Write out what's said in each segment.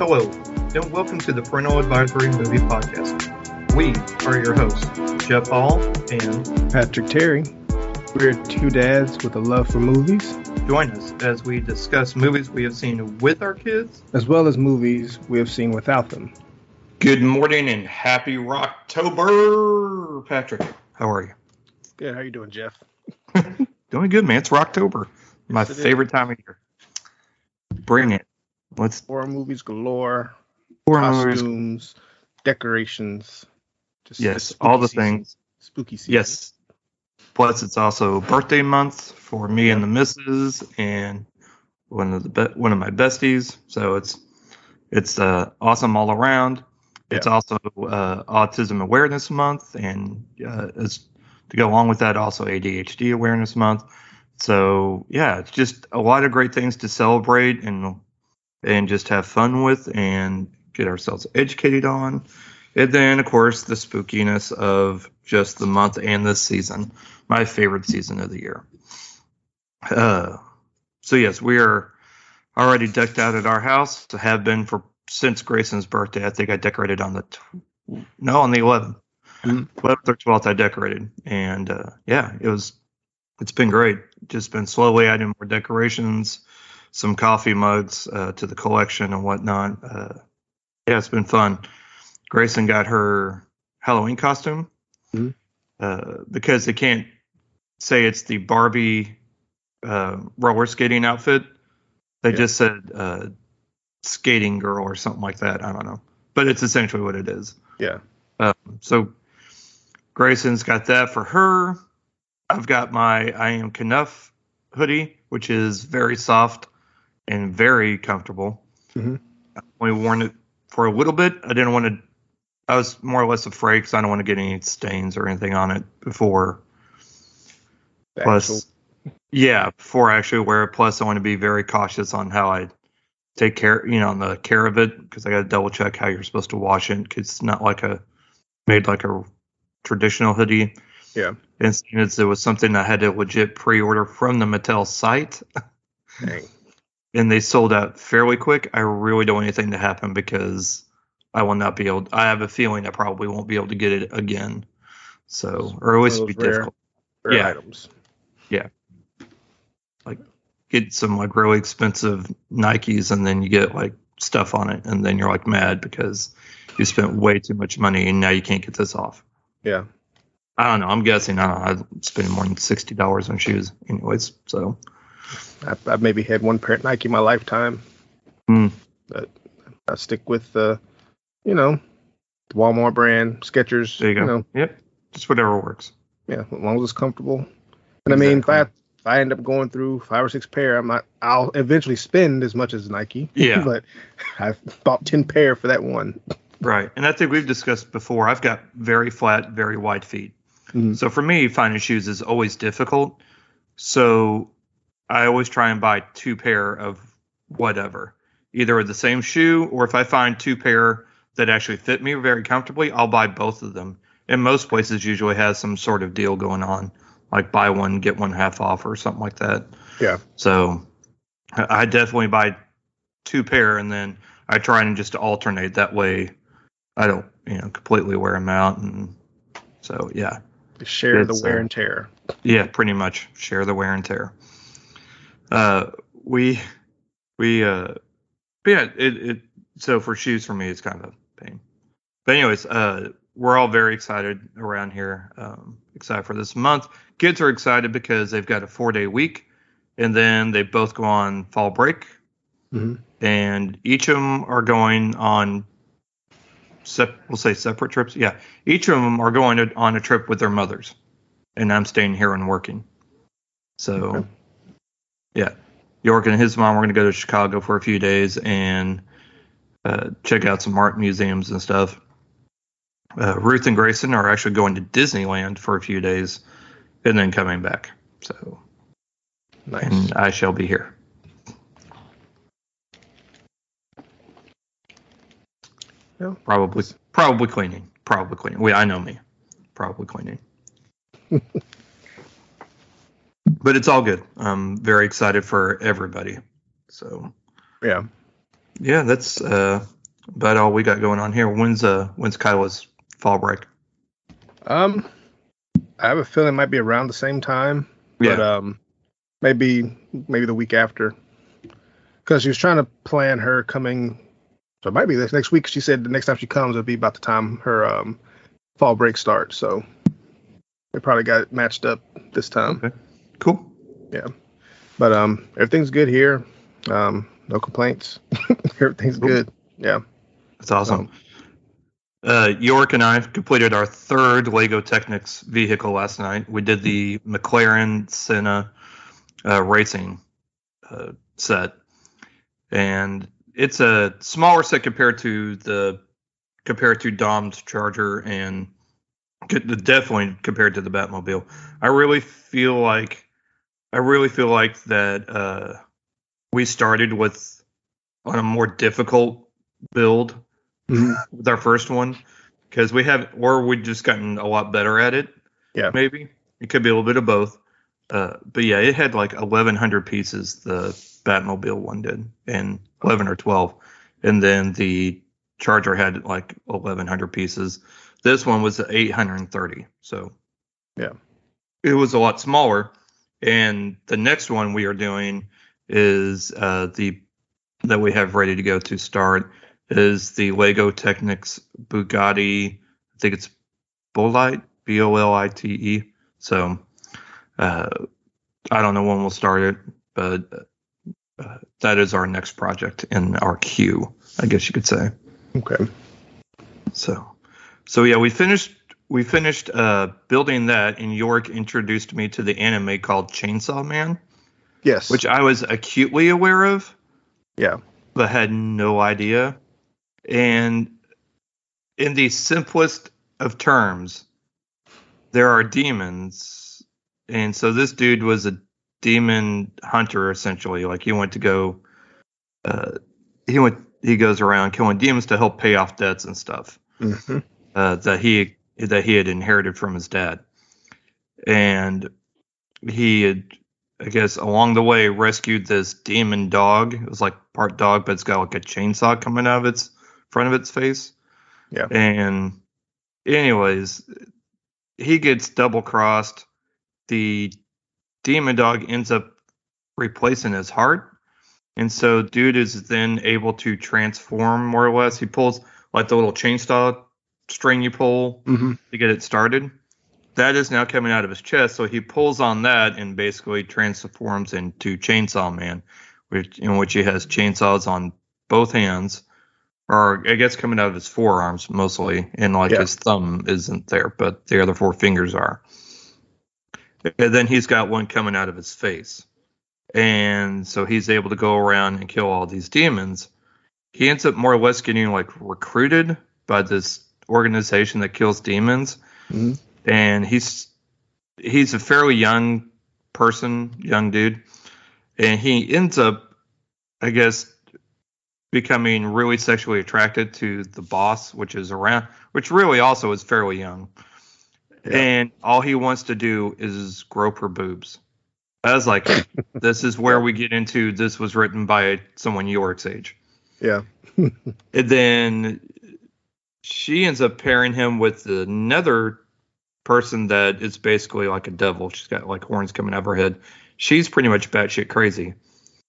Hello, and welcome to the Parental Advisory Movie Podcast. We are your hosts, Jeff Hall and Patrick Terry. We're two dads with a love for movies, join us as we discuss movies we have seen with our kids. as well as movies we have seen without them. Good morning and happy Rocktober, Patrick. How are you? Good. How are you doing, Jeff? Doing good, man. It's Rocktober, my Yes, it is. favorite time of year. Bring it. Let's Horror movies galore, horror movies. costumes, decorations. Just Yes, all the season. things. Spooky season. Yes. Plus, it's also birthday month for me and the missus, and one of the be- one of my besties. So it's it's uh, awesome all around. It's also uh, Autism Awareness Month, and uh, it's to go along with that also ADHD Awareness Month. So yeah, it's just a lot of great things to celebrate and and just have fun with and get ourselves educated on. And then, of course, the spookiness of just the month and this season, my favorite season of the year. Uh, so yes, we are already decked out at our house. Have been for since Grayson's birthday. I think I decorated on the tw- no on the 11th, Mhm. 11th or 12th. I decorated, and uh, yeah, it was. It's been great. Just been slowly adding more decorations, some coffee mugs uh, to the collection and whatnot. Uh, yeah, it's been fun. Grayson got her Halloween costume Mhm. uh, because they can't say it's the Barbie uh, roller skating outfit. They Yeah. just said uh, skating girl or something like that. I don't know, but it's essentially what it is. Yeah. Um, so Grayson's got that for her. I've got my I am Kenough hoodie, which is very soft and very comfortable. Mhm. I've only worn it for a little bit. I didn't want to. I was more or less afraid because I don't want to get any stains or anything on it before. The Plus, yeah, before I actually wear it. Plus, I want to be very cautious on how I take care, you know, on the care of it because I got to double check how you're supposed to wash it. 'cause it's not like a made like a traditional hoodie. Yeah. And since it was something I had to legit pre-order from the Mattel site, Dang. And they sold out fairly quick. I really don't want anything to happen because I will not be able. I have a feeling I probably won't be able to get it again. So, or at least be rare- difficult. Rare Yeah. items. get some like really expensive Nikes and then you get like stuff on it and then you're like mad because you spent way too much money and now you can't get this off. Yeah. I don't know. I'm guessing. I don't know. I'm spending more than sixty dollars on shoes, anyways. So I, I've maybe had one pair of Nike in my lifetime. Hmm. But I stick with the, you know, the Walmart brand, Skechers. there you go. know, Yep. Just whatever works. yeah, as long as it's comfortable. And I mean, if I if I end up going through five or six pair, I'm not. I'll eventually spend as much as Nike. Yeah. but I've bought ten pair for that one. Right. And I think we've discussed before. I've got very flat, very wide feet. Mhm. So for me, finding shoes is always difficult. So I always try and buy two pair of whatever, either the same shoe or if I find two pair that actually fit me very comfortably, I'll buy both of them. And most places usually has some sort of deal going on, like buy one get one half off or something like that. Yeah. So I I definitely buy two pair and then I try and just alternate that way. I don't, you know, completely wear them out and so yeah. To share the wear uh, and tear. Yeah, pretty much share the wear and tear. Uh, we, we, uh, but yeah, it, it, so for shoes for me, it's kind of a pain. But anyways, uh, we're all very excited around here. Um, excited for this month. Kids are excited because they've got a four day week and then they both go on fall break hmm and each of them are going on sep- we'll say separate trips yeah each of them are going to, on a trip with their mothers and i'm staying here and working so Okay. Yeah york and his mom are going to go to chicago for a few days and uh, check out some art museums and stuff uh, ruth and grayson are actually going to disneyland for a few days and then coming back so Nice. and i shall be here Yeah. Probably, probably cleaning. Probably cleaning. Wait, I know me. Probably cleaning. but it's all good. I'm very excited for everybody. So Yeah. yeah, that's uh, about all we got going on here. When's uh when's Kyla's fall break? Um, I have a feeling it might be around the same time, but Yeah. um, maybe maybe the week after, because she was trying to plan her coming. So it might be this next week. She said the next time she comes, it'll be about the time her um fall break starts. So we probably got matched up this time. Okay. Cool. Yeah. But um, everything's good here. Um, no complaints. everything's Cool. good. Yeah. That's awesome. Uh, York and I completed our third Lego Technics vehicle last night. We did the McLaren Senna uh, racing uh, set, and it's a smaller set compared to the compared to Dom's Charger and definitely compared to the Batmobile. I really feel like I really feel like that uh, we started with on a more difficult build Mhm. with our first one because we have or we just gotten a lot better at it Yeah. maybe it could be a little bit of both uh, but yeah it had like 1100 pieces the batmobile one did and 11 or 12 and then the charger had like 1100 pieces this one was 830 so Yeah. it was a lot smaller and the next one we are doing is uh, the that we have ready to go to start is the Lego Technics Bugatti. I think it's Bolite, B O L I T E. So uh, I don't know when we'll start it, but uh, that is our next project in our queue, I guess you could say. Okay. So, so yeah, we finished we finished uh, building that, and York introduced me to the anime called Chainsaw Man, Yes. which I was acutely aware of. Yeah. but had no idea. And in the simplest of terms, there are demons. And so this dude was a demon hunter essentially. Like he went to go uh he went he goes around killing demons to help pay off debts and stuff hmm uh, that he that he had inherited from his dad, and he had, I guess, along the way rescued this demon dog. It was like part dog, but it's got like a chainsaw coming out of its front of its face. Yeah. And anyways, he gets double crossed. The demon dog ends up replacing his heart. And so dude is then able to transform more or less. He pulls like the little chainsaw string you pull hmm to get it started. That is now coming out of his chest, so he pulls on that and basically transforms into Chainsaw Man, which in which he has chainsaws on both hands, or I guess coming out of his forearms mostly, and like Yeah. his thumb isn't there, but the other four fingers are. And then he's got one coming out of his face, and so he's able to go around and kill all these demons. He ends up more or less getting like recruited by this organization that kills demons Mhm. and he's he's a fairly young person young dude and he ends up i guess becoming really sexually attracted to the boss which is around which really also is fairly young Yeah. and all he wants to do is grope her boobs i was like this is where we get into this was written by someone york's age Yeah. and then she ends up pairing him with another person that is basically like a devil. She's got like horns coming out of her head. She's pretty much batshit crazy.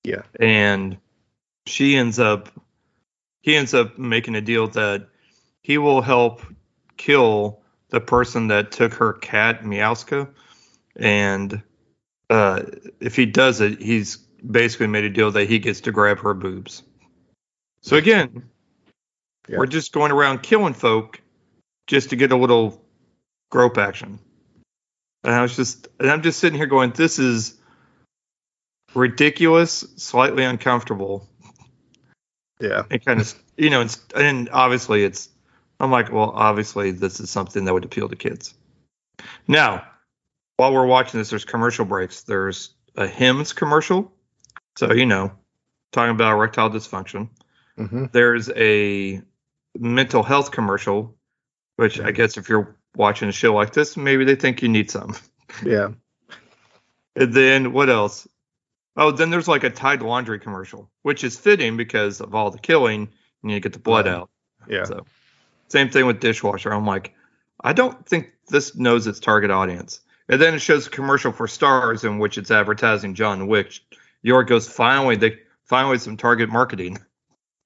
Yeah. And she ends up he ends up making a deal that he will help kill the person that took her cat, Meowska. And uh, if he does it, he's basically made a deal that he gets to grab her boobs. So again, Yeah. we're just going around killing folk just to get a little grope action. And I was just, and I'm just sitting here going, this is ridiculous, slightly uncomfortable, Yeah. and kind of, you know, it's, and obviously it's, I'm like, well, obviously this is something that would appeal to kids. Now, while we're watching this, there's commercial breaks. There's a Hims commercial, so you know, talking about erectile dysfunction. hmm There's a mental health commercial, which I guess if you're watching a show like this, maybe they think you need some. Yeah. And then what else? Oh, then there's like a Tide laundry commercial, which is fitting because of all the killing. You need to get the blood out. Yeah. So, same thing with dishwasher. I'm like, I don't think this knows its target audience. And then it shows a commercial for Starz in which it's advertising John Wick. York goes, finally, they finally some target marketing.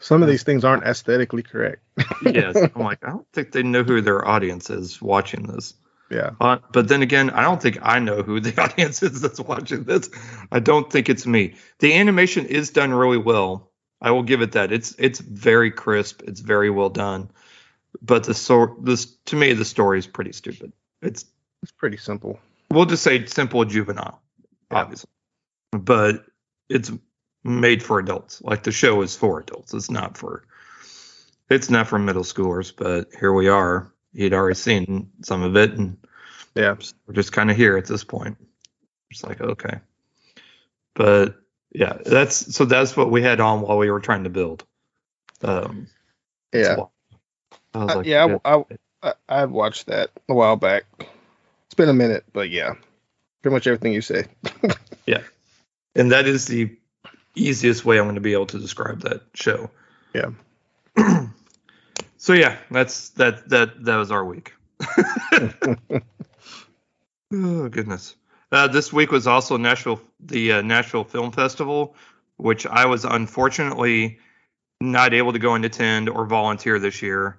Some of these things aren't aesthetically correct. yes, I'm like, I don't think they know who their audience is watching this. Yeah. Uh, but then again, I don't think I know who the audience is that's watching this. I don't think it's me. The animation is done really well. I will give it that. It's it's very crisp. It's very well done. But the sort this to me the story is pretty stupid. It's It's pretty simple. we'll just say simple juvenile, Yeah. obviously. But it's made for adults. Like the show is for adults. It's not for it's not for middle schoolers, but here we are. He'd already seen some of it and Yeah. we're just kind of here at this point. It's like okay, but yeah, that's so that's what we had on while we were trying to build. Um, Yeah. so I was Uh, like, yeah, I, I I watched that a while back. It's been a minute, but yeah, pretty much everything you say. Yeah. And that is the easiest way I'm going to be able to describe that show. Yeah. so yeah, that's that that that was our week. oh goodness. Uh, this week was also Nashville, the uh, Nashville Film Festival, which I was unfortunately not able to go and attend or volunteer this year.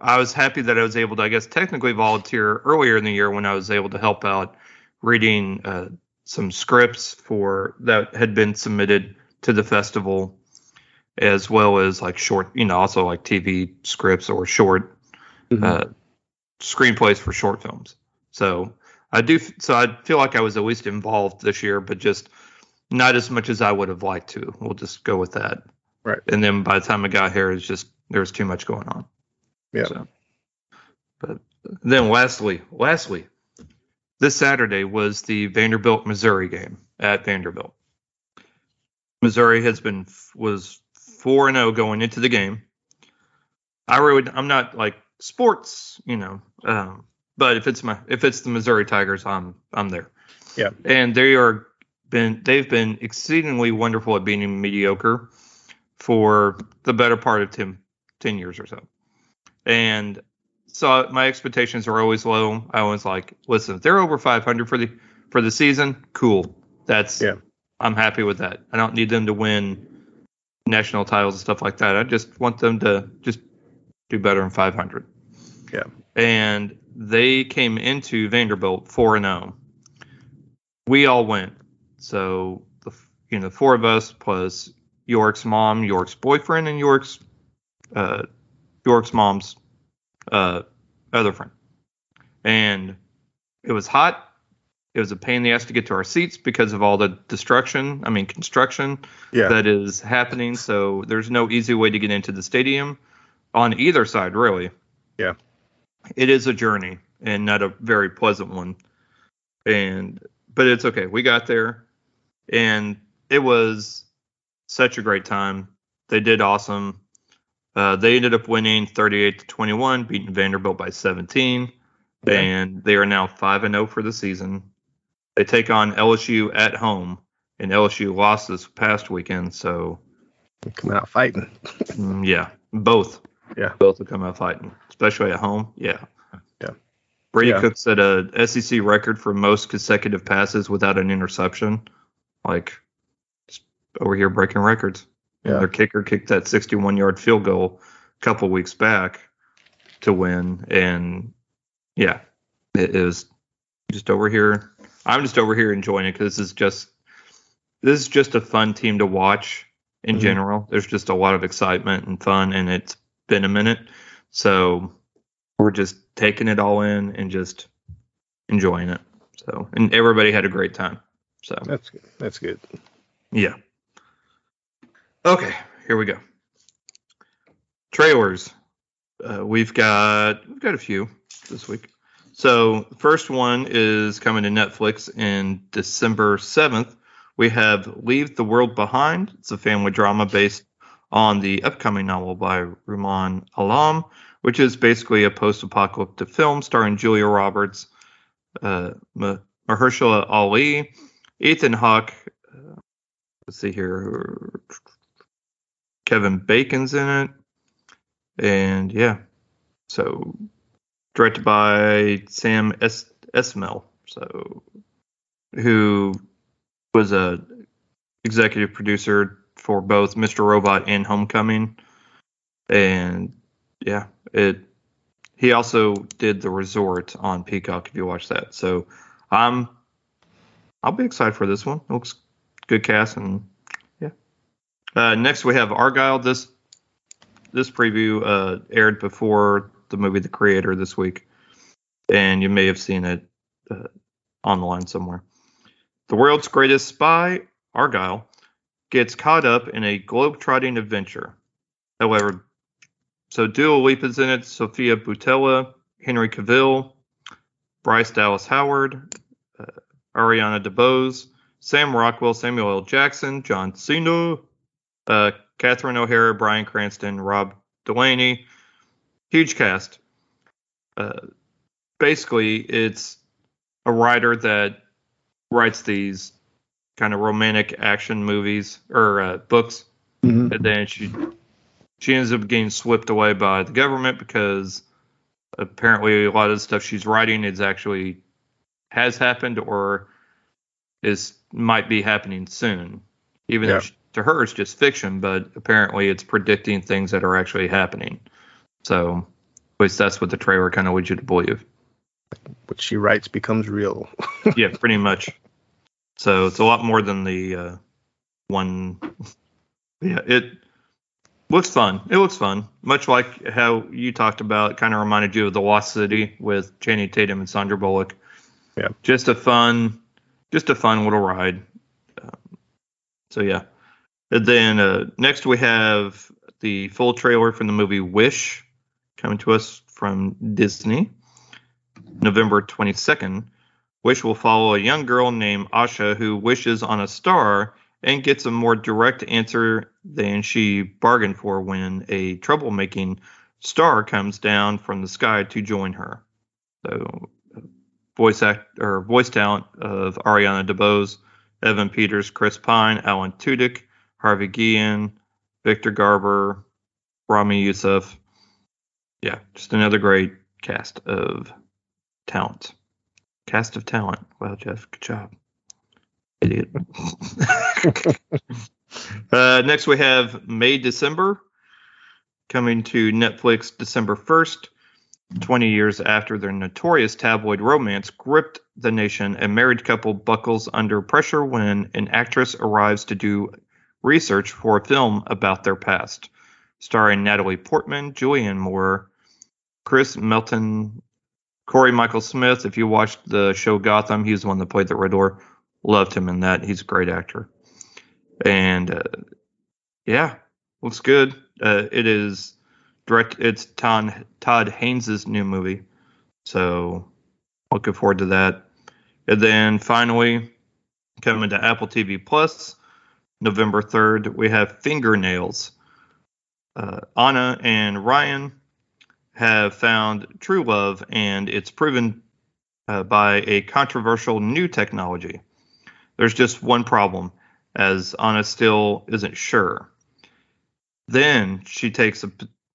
I was happy that I was able to, I guess, technically volunteer earlier in the year when I was able to help out reading uh, some scripts for that had been submitted to the festival, as well as like short, you know, also like TV scripts or short uh, screenplays for short films. So I do. So I feel like I was at least involved this year, but just not as much as I would have liked to. We'll just go with that. Right. And then by the time I got here, it's just there was too much going on. Yeah. So, but then lastly, lastly, this Saturday was the Vanderbilt Missouri game at Vanderbilt. Missouri has been was four and zero going into the game. I really I'm not like sports, you know, um, but if it's my if it's the Missouri Tigers, I'm I'm there. Yeah. and they are been they've been exceedingly wonderful at being mediocre for the better part of 10, 10 years or so. And so my expectations are always low. I was like, listen, if they're over 500 for the for the season, cool. That's Yeah. I'm happy with that. I don't need them to win national titles and stuff like that. I just want them to just do better than 500. Yeah. And they came into Vanderbilt 4 and 0. We all went. So the you know, the four of us plus York's mom, York's boyfriend, and York's uh, York's mom's uh, other friend. And it was hot. It was a pain in the ass to get to our seats because of all the destruction, I mean construction Yeah. that is happening. So there's no easy way to get into the stadium on either side, really. Yeah. It is a journey and not a very pleasant one. And but it's okay. We got there and it was such a great time. They did awesome. Uh, they ended up winning 38 to 21, beating Vanderbilt by 17, Yeah. and they are now 5 and 0 for the season. They take on LSU at home, and LSU lost this past weekend, so Come out fighting. mm, yeah, both. Yeah. both will come out fighting, especially at home. Yeah, Yeah. Brady Yeah. Cook set a SEC record for most consecutive passes without an interception. Like over here breaking records. Yeah. Their kicker kicked that 61 yard field goal a couple weeks back to win. And yeah, it is just over here. I'm just over here enjoying it because this is just this is just a fun team to watch in Mhm. general. There's just a lot of excitement and fun, and it's been a minute, so we're just taking it all in and just enjoying it. So, and everybody had a great time. So, That's good. That's good. yeah. Okay, here we go. Trailers. Uh, we've got we've got a few this week. So first one is coming to Netflix in December seventh. We have Leave the World Behind. It's a family drama based on the upcoming novel by Rumaan Alam, which is basically a post-apocalyptic film starring Julia Roberts, uh, Ma- Mahershala Ali, Ethan Hawke. Uh, let's see here. Kevin Bacon's in it, and yeah, so directed by Sam es- Esmail, so who was a executive producer for both Mr. Robot and Homecoming, and yeah, it. He also did the Resort on Peacock. If you watch that, so I'm I'll be excited for this one. It looks good cast and yeah. Uh, next we have Argylle. This this preview uh, aired before the movie The Creator this week, and you may have seen it uh, online somewhere. The world's greatest spy, Argylle, gets caught up in a globe-trotting adventure. However, so Dua Lipa's in it, Sofia Boutella, Henry Cavill, Bryce Dallas Howard, uh, Ariana DeBose, Sam Rockwell, Samuel L. Jackson, John Cena, uh, Catherine O'Hara, Bryan Cranston, Rob Delaney. Huge cast. Uh, basically, it's a writer that writes these kind of romantic action movies or uh, books, Mhm. and then she she ends up getting swept away by the government because apparently a lot of the stuff she's writing is actually has happened or is might be happening soon. Even Yeah. though she, to her it's just fiction, but apparently it's predicting things that are actually happening. So at least that's what the trailer kind of leads you to believe. What she writes becomes real. yeah, pretty much. So it's a lot more than the uh, one. Yeah, it looks fun. It looks fun, much like how you talked about. Kind of reminded you of the Lost City with Channing Tatum and Sandra Bullock. Yeah. just a fun, just a fun little ride. Um, so yeah, and then uh, next we have the full trailer from the movie Wish coming to us from Disney, November twenty second. Wish will follow a young girl named Asha who wishes on a star and gets a more direct answer than she bargained for when a troublemaking star comes down from the sky to join her. So, voice act or voice talent of Ariana DeBose, Evan Peters, Chris Pine, Alan Tudyk, Harvey Guillen, Victor Garber, Ramy Youssef. Yeah, just another great cast of talent. Cast of talent. Wow, Jeff, good job. Idiot. uh, next, we have May December coming to Netflix December 1st. 20 years after their notorious tabloid romance gripped the nation, a married couple buckles under pressure when an actress arrives to do research for a film about their past. Starring Natalie Portman, Julianne Moore, Chris Melton, Cory Michael Smith. If you watched the show Gotham, he's the one that played the Riddler. Loved him in that. He's a great actor. And uh, yeah, looks good. Uh, it is direct. It's Todd Todd Haynes' new movie, so looking forward to that. And then finally, coming to Apple TV Plus, November third, we have Fingernails. Uh, Anna and Ryan have found true love, and it's proven uh, by a controversial new technology. There's just one problem, as Anna still isn't sure. Then she takes a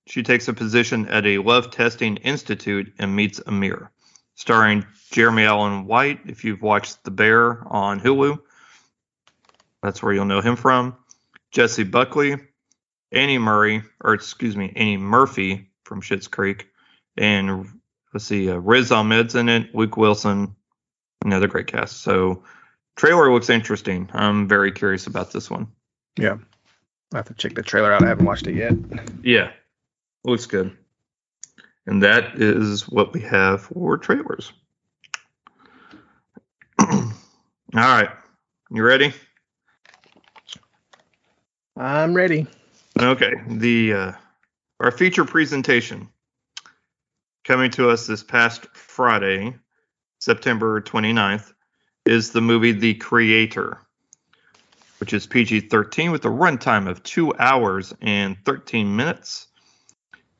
she takes a position at a love testing institute and meets Amir, starring Jeremy Allen White. If you've watched The Bear on Hulu, that's where you'll know him from. Jessie Buckley, Annie Murray, or excuse me, Annie Murphy from Schitt's Creek, and let's see, uh, Riz Ahmed's in it, Luke Wilson, another great cast. So, trailer looks interesting. I'm very curious about this one. yeah. I have to check the trailer out. I haven't watched it yet. Yeah, looks good. And that is what we have for trailers. All right, you ready? I'm ready. Okay, the uh, our feature presentation coming to us this past Friday, September 29th, is the movie The Creator, which is PG-13 with a runtime of two hours and 13 minutes.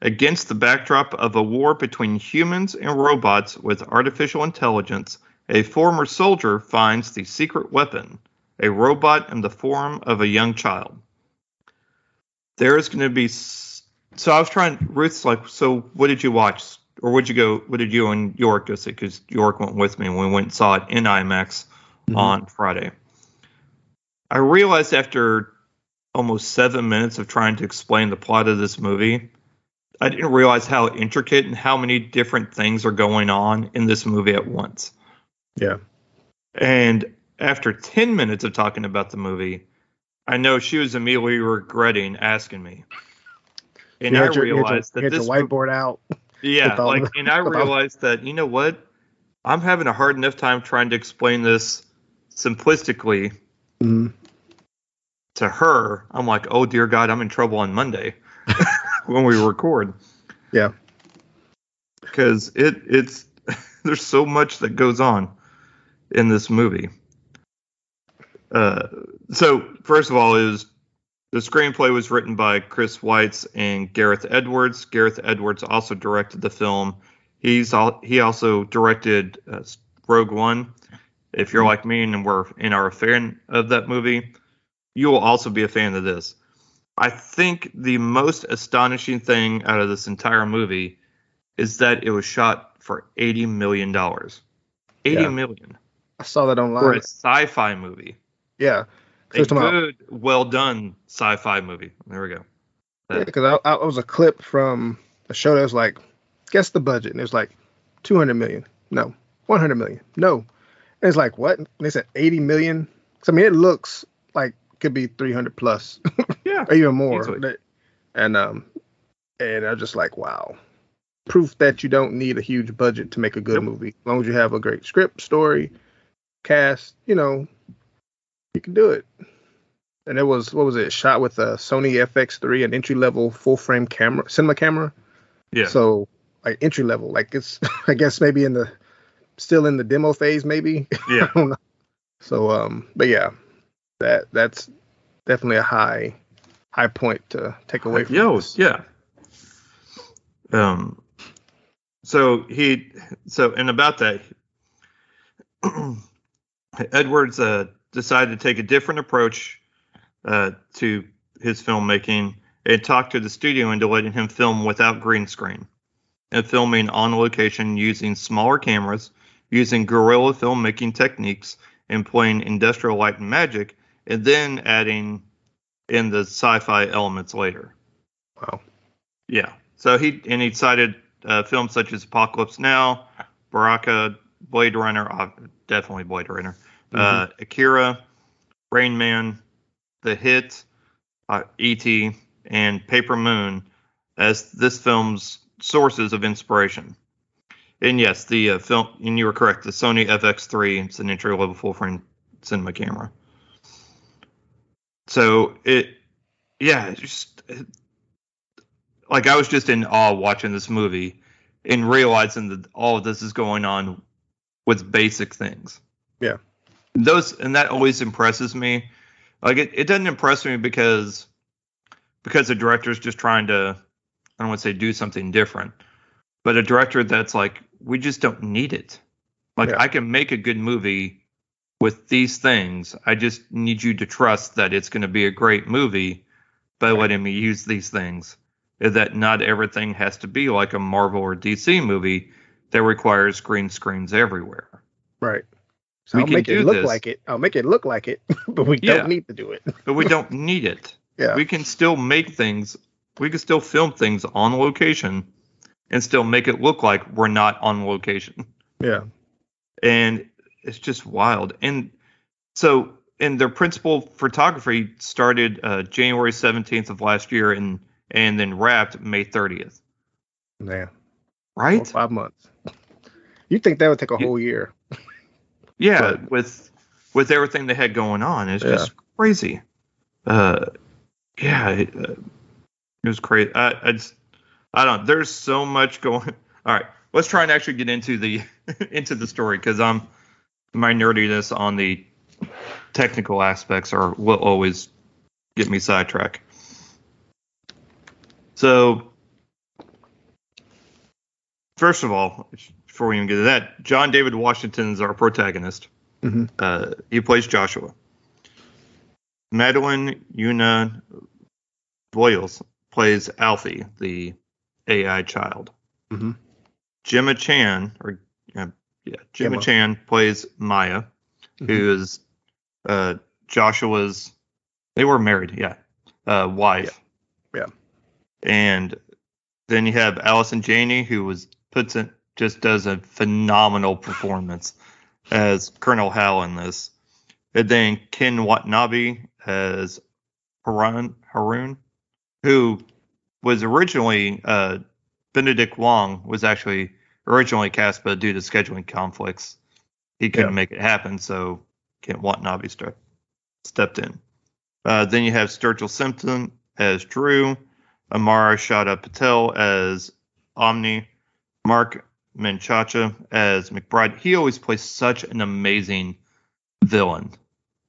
Against the backdrop of a war between humans and robots with artificial intelligence, a former soldier finds the secret weapon, a robot in the form of a young child. There is going to be. So I was trying. Ruth's like, so what did you watch, or would you go? What did you and York go see? Because York went with me, and we went and saw it in IMAX Mhm. on Friday. I realized after almost seven minutes of trying to explain the plot of this movie, I didn't realize how intricate and how many different things are going on in this movie at once. Yeah. And after 10 minutes of talking about the movie, I know she was immediately regretting asking me. And I your- you your- realized you that this whiteboard out. yeah, like, and I realized that you know what, I'm having a hard enough time trying to explain this simplistically Mhm. to her. I'm like, oh dear God, I'm in trouble on Monday when we record. Yeah. because it it's there's so much that goes on in this movie. Uh, so first of all, is the screenplay was written by Chris Weitz and Gareth Edwards. Gareth Edwards also directed the film. He's all, he also directed uh, Rogue One. If you're like me and we're and are a fan of that movie, you will also be a fan of this. I think the most astonishing thing out of this entire movie is that it was shot for eighty million dollars. Eighty Yeah. million I saw that online. for a sci-fi movie, Yeah. It's a good, well done sci-fi movie. There we go. Yeah, because I, I was a clip from a show that was like, guess the budget, and it was like, two hundred million, no, one hundred million, no, and it's like what? And they said eighty million. 'Cause, I mean, it looks like it could be three hundred plus, Yeah, or even more. Easily. And um, and I'm just like, wow, proof that you don't need a huge budget to make a good Yep. movie. As long as you have a great script, story, cast, you know, you can do it. And it was what was it? Shot with a Sony FX3, an entry level full frame camera, cinema camera. yeah. So like entry level, like it's I guess maybe in the still in the demo phase, maybe. Yeah. I don't know. So um, but yeah, that that's definitely a high high point to take away from. Yo, this. yeah. Um. So he, so and about that, Edwards uh, decided to take a different approach uh, to his filmmaking and talked to the studio into letting him film without green screen and filming on location using smaller cameras, using guerrilla filmmaking techniques, employing industrial light and magic, and then adding in the sci-fi elements later. Wow. Yeah. So he and he cited uh, films such as Apocalypse Now, Baraka, Blade Runner, uh, definitely Blade Runner, uh, Akira, Rain Man, The Hit, uh, E.T., and Paper Moon as this film's sources of inspiration. And yes, the uh, film, and you were correct, the Sony FX3, it's an entry level full frame cinema camera. So it, yeah, it's just it, like I was just in awe watching this movie and realizing that all of this is going on with basic things. Yeah. Those and that always impresses me. Like it, it doesn't impress me because because the director's just trying to I don't want to say do something different, but a director that's like, we just don't need it. Like Yeah. I can make a good movie with these things. I just need you to trust that it's going to be a great movie by letting me use these things. That not everything has to be like a Marvel or DC movie that requires green screens everywhere. Right. So We I'll can make it look this. like it. I'll make it look like it, but we Yeah. don't need to do it. But we don't need it. Yeah. We can still make things, we can still film things on location and still make it look like we're not on location. Yeah. and it's just wild. And so, and their principal photography started uh, January 17th of last year, and and then wrapped May 30th. Yeah. Four, Right? five months. You think that would take a You- whole year? Yeah, But- with with everything they had going on, it's Yeah. just crazy. Uh, yeah, it, uh, it was crazy. I, I just, I don't. There's so much going. All right, let's try and actually get into the into the story because I'm my nerdiness on the technical aspects are will always get me sidetracked. So, first of all, before we even get to that, John David Washington is our protagonist. Mhm. Uh, he plays Joshua. Madeleine Yuna Voyles plays Alfie, the AI child. Mhm. Gemma Chan, or uh, yeah, Gemma Gemma. Chan plays Maya, who is uh, Joshua's. They were married, yeah, uh, wife. Yeah. And then you have Allison Janney, who was puts in just does a phenomenal performance as Colonel Howell in this. And then Ken Watanabe as Harun, Harun who was originally uh, Benedict Wong was actually originally cast, but due to scheduling conflicts, he couldn't Yeah. make it happen. So Ken Watanabe ste- stepped in. Uh, then you have Sturgill Simpson as Drew, Amar Chadha-Patel as Omni, Mark Menchaca as McBride. He always plays such an amazing villain.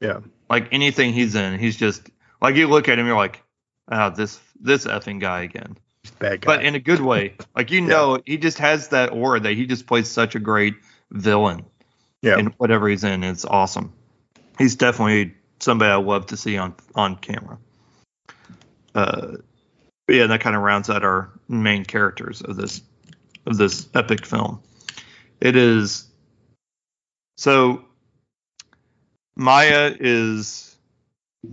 Yeah. Like anything he's in, he's just like you look at him, you're like, ah, this this effing guy again. Bad guy. But in a good way. Like you know, he just has that aura that he just plays such a great villain yeah. in whatever he's in. It's awesome. He's definitely somebody I love to see on on camera. Uh, yeah, that kind of rounds out our main characters of this of this epic film. It is so Maya is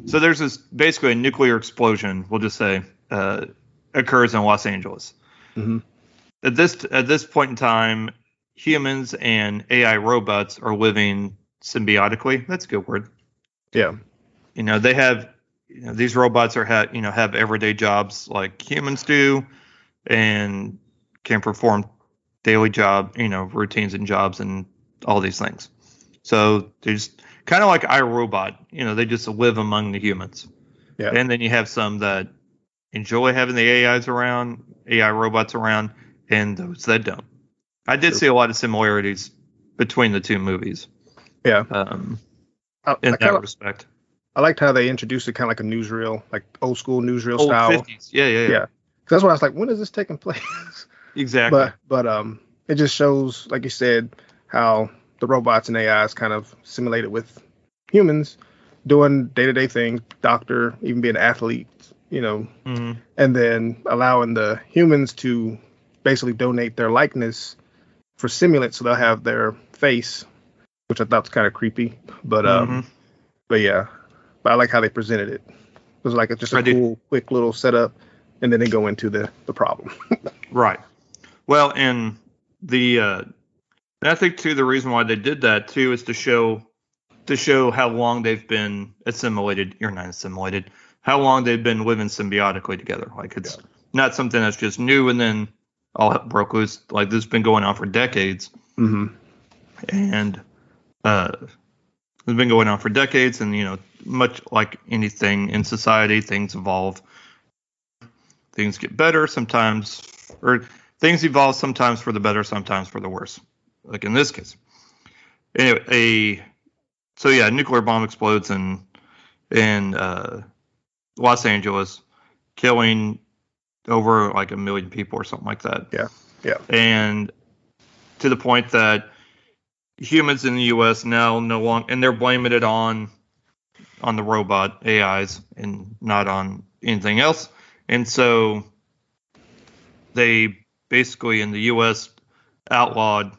so there's this basically a nuclear explosion. We'll just say uh, occurs in Los Angeles. Mhm. At this at this point in time, humans and AI robots are living symbiotically. That's a good word. yeah. You know, they have you know, these robots are ha- you know have everyday jobs like humans do, and can perform daily job you know routines and jobs and all these things. So they're just kind of like iRobot. You know, they just live among the humans. Yeah. And then you have some that enjoy having the AIs around, AI robots around, and those that don't. I did Sure. see a lot of similarities between the two movies. Yeah. Um, I, in I, that kinda, respect. I liked how they introduced it kind of like a newsreel, like old school newsreel Old style. 50s. Yeah, yeah, yeah. Yeah. that's why I was like, when is this taking place? Exactly. but but um, it just shows, like you said, how the robots and AIs kind of simulated with humans doing day to day things, doctor, even being an athlete, you know, Mhm. and then allowing the humans to basically donate their likeness for simulants so they'll have their face, which I thought was kind of creepy. But um, Mhm. but yeah, but I like how they presented it. It was like a, just a I did- cool, quick little setup, and then they go into the the problem. Right. Well, and the uh, and I think too the reason why they did that too is to show to show how long they've been assimilated. You're not assimilated. How long they've been living symbiotically together. Like it's not something that's just new and then all broke loose. Like this has been going on for decades, hmm and uh, it's been going on for decades. And you know, much like anything in society, things evolve. Things get better sometimes, or things evolve sometimes for the better, sometimes for the worse. Like in this case. Anyway, a so yeah, a nuclear bomb explodes in in uh, Los Angeles, killing over like a million people or something like that. Yeah, yeah. And to the point that humans in the U.S. now no longer, and they're blaming it on on the robot AIs and not on anything else. And so they basically in the U.S. outlawed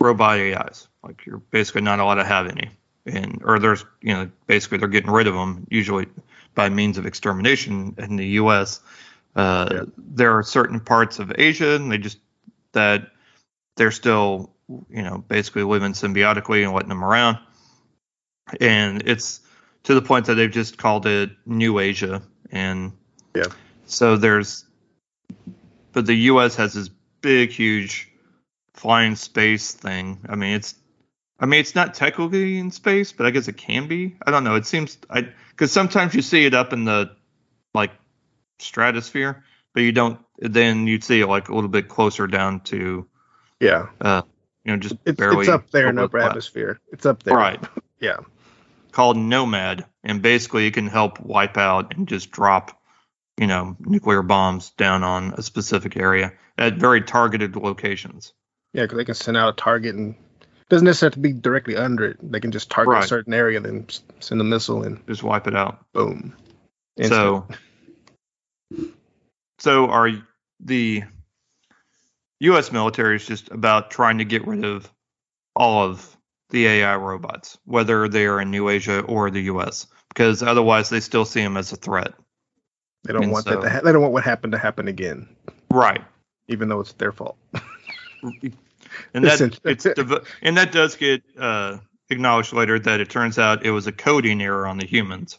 robot AIs. Like you're basically not allowed to have any, and or there's you know basically they're getting rid of them usually by means of extermination in the U.S. Uh, Yeah. There are certain parts of Asia, and they just that they're still you know basically living symbiotically and letting them around, and it's to the point that they've just called it New Asia, and Yeah. so there's but the U.S. has this big, huge flying space thing. I mean, it's I mean, it's not technically in space, but I guess it can be. I don't know. It seems I because sometimes you see it up in the like stratosphere, but you don't. Then you'd see it like a little bit closer down to Yeah, uh, you know, just it's barely it's up there in upper the- atmosphere. It's up there. Right. Yeah. called Nomad, and basically it can help wipe out and just drop, you know, nuclear bombs down on a specific area at very targeted locations. Yeah, because they can send out a target and it doesn't necessarily have to be directly under it. They can just target Right. a certain area, and then send a missile and Just wipe it out. boom. So, so are the U.S. military is just about trying to get rid of all of the AI robots, whether they are in New Asia or the U.S., because otherwise they still see them as a threat. They don't and want that. so- To ha- they don't want what happened to happen again, Right. even though it's their fault. And that it's dev- and that does get uh, acknowledged later that it turns out it was a coding error on the humans.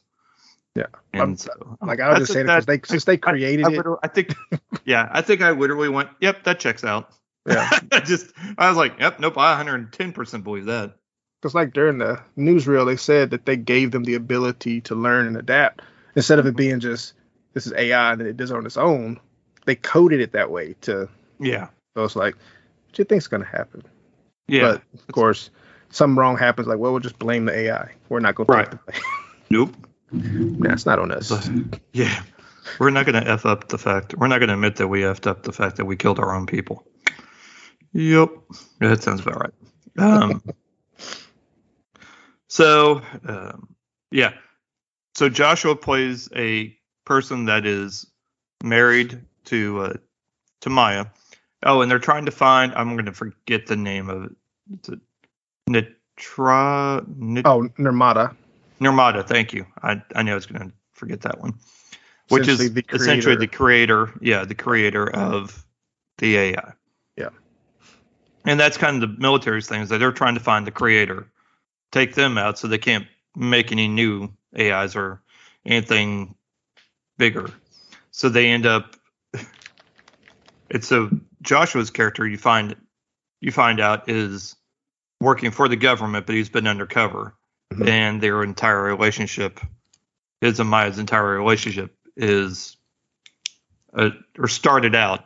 Yeah. And so, Like I was just saying, because that- they since they created I, it, I think, yeah, I think I literally went, "Yep, that checks out." yeah. I just, I was like, "Yep, nope, I 110 percent believe that." Because like during the newsreel, they said that they gave them the ability to learn and adapt instead of it being just this is AI and it does it on its own. They coded it that way to Yeah, so it's like, what do you think's gonna happen? yeah, But of course, something wrong happens. Like, well, we'll just blame the AI. We're not gonna Right. take the blame. nope, Nah, it's not on us. yeah. We're not going to f up the fact. We're not going to admit that we effed up the fact that we killed our own people. Yep, that sounds about right. Um, so, um, yeah. So Joshua plays a person that is married to uh, to Maya. Oh, and they're trying to find. I'm going to forget the name of it. It's a Nitra. Nit, Oh, Nirmata. Nirmata. Thank you. I I knew I was going to forget that one. Which is Essentially the essentially creator. the creator. Yeah, the creator of the AI. Yeah. And that's kind of the military's thing is that they're trying to find the creator, take them out so they can't make any new AIs or anything bigger. So they end up. It's so Joshua's character you find you find out is working for the government, but he's been undercover, Mhm. and their entire relationship, his and Maya's entire relationship is, uh, or started out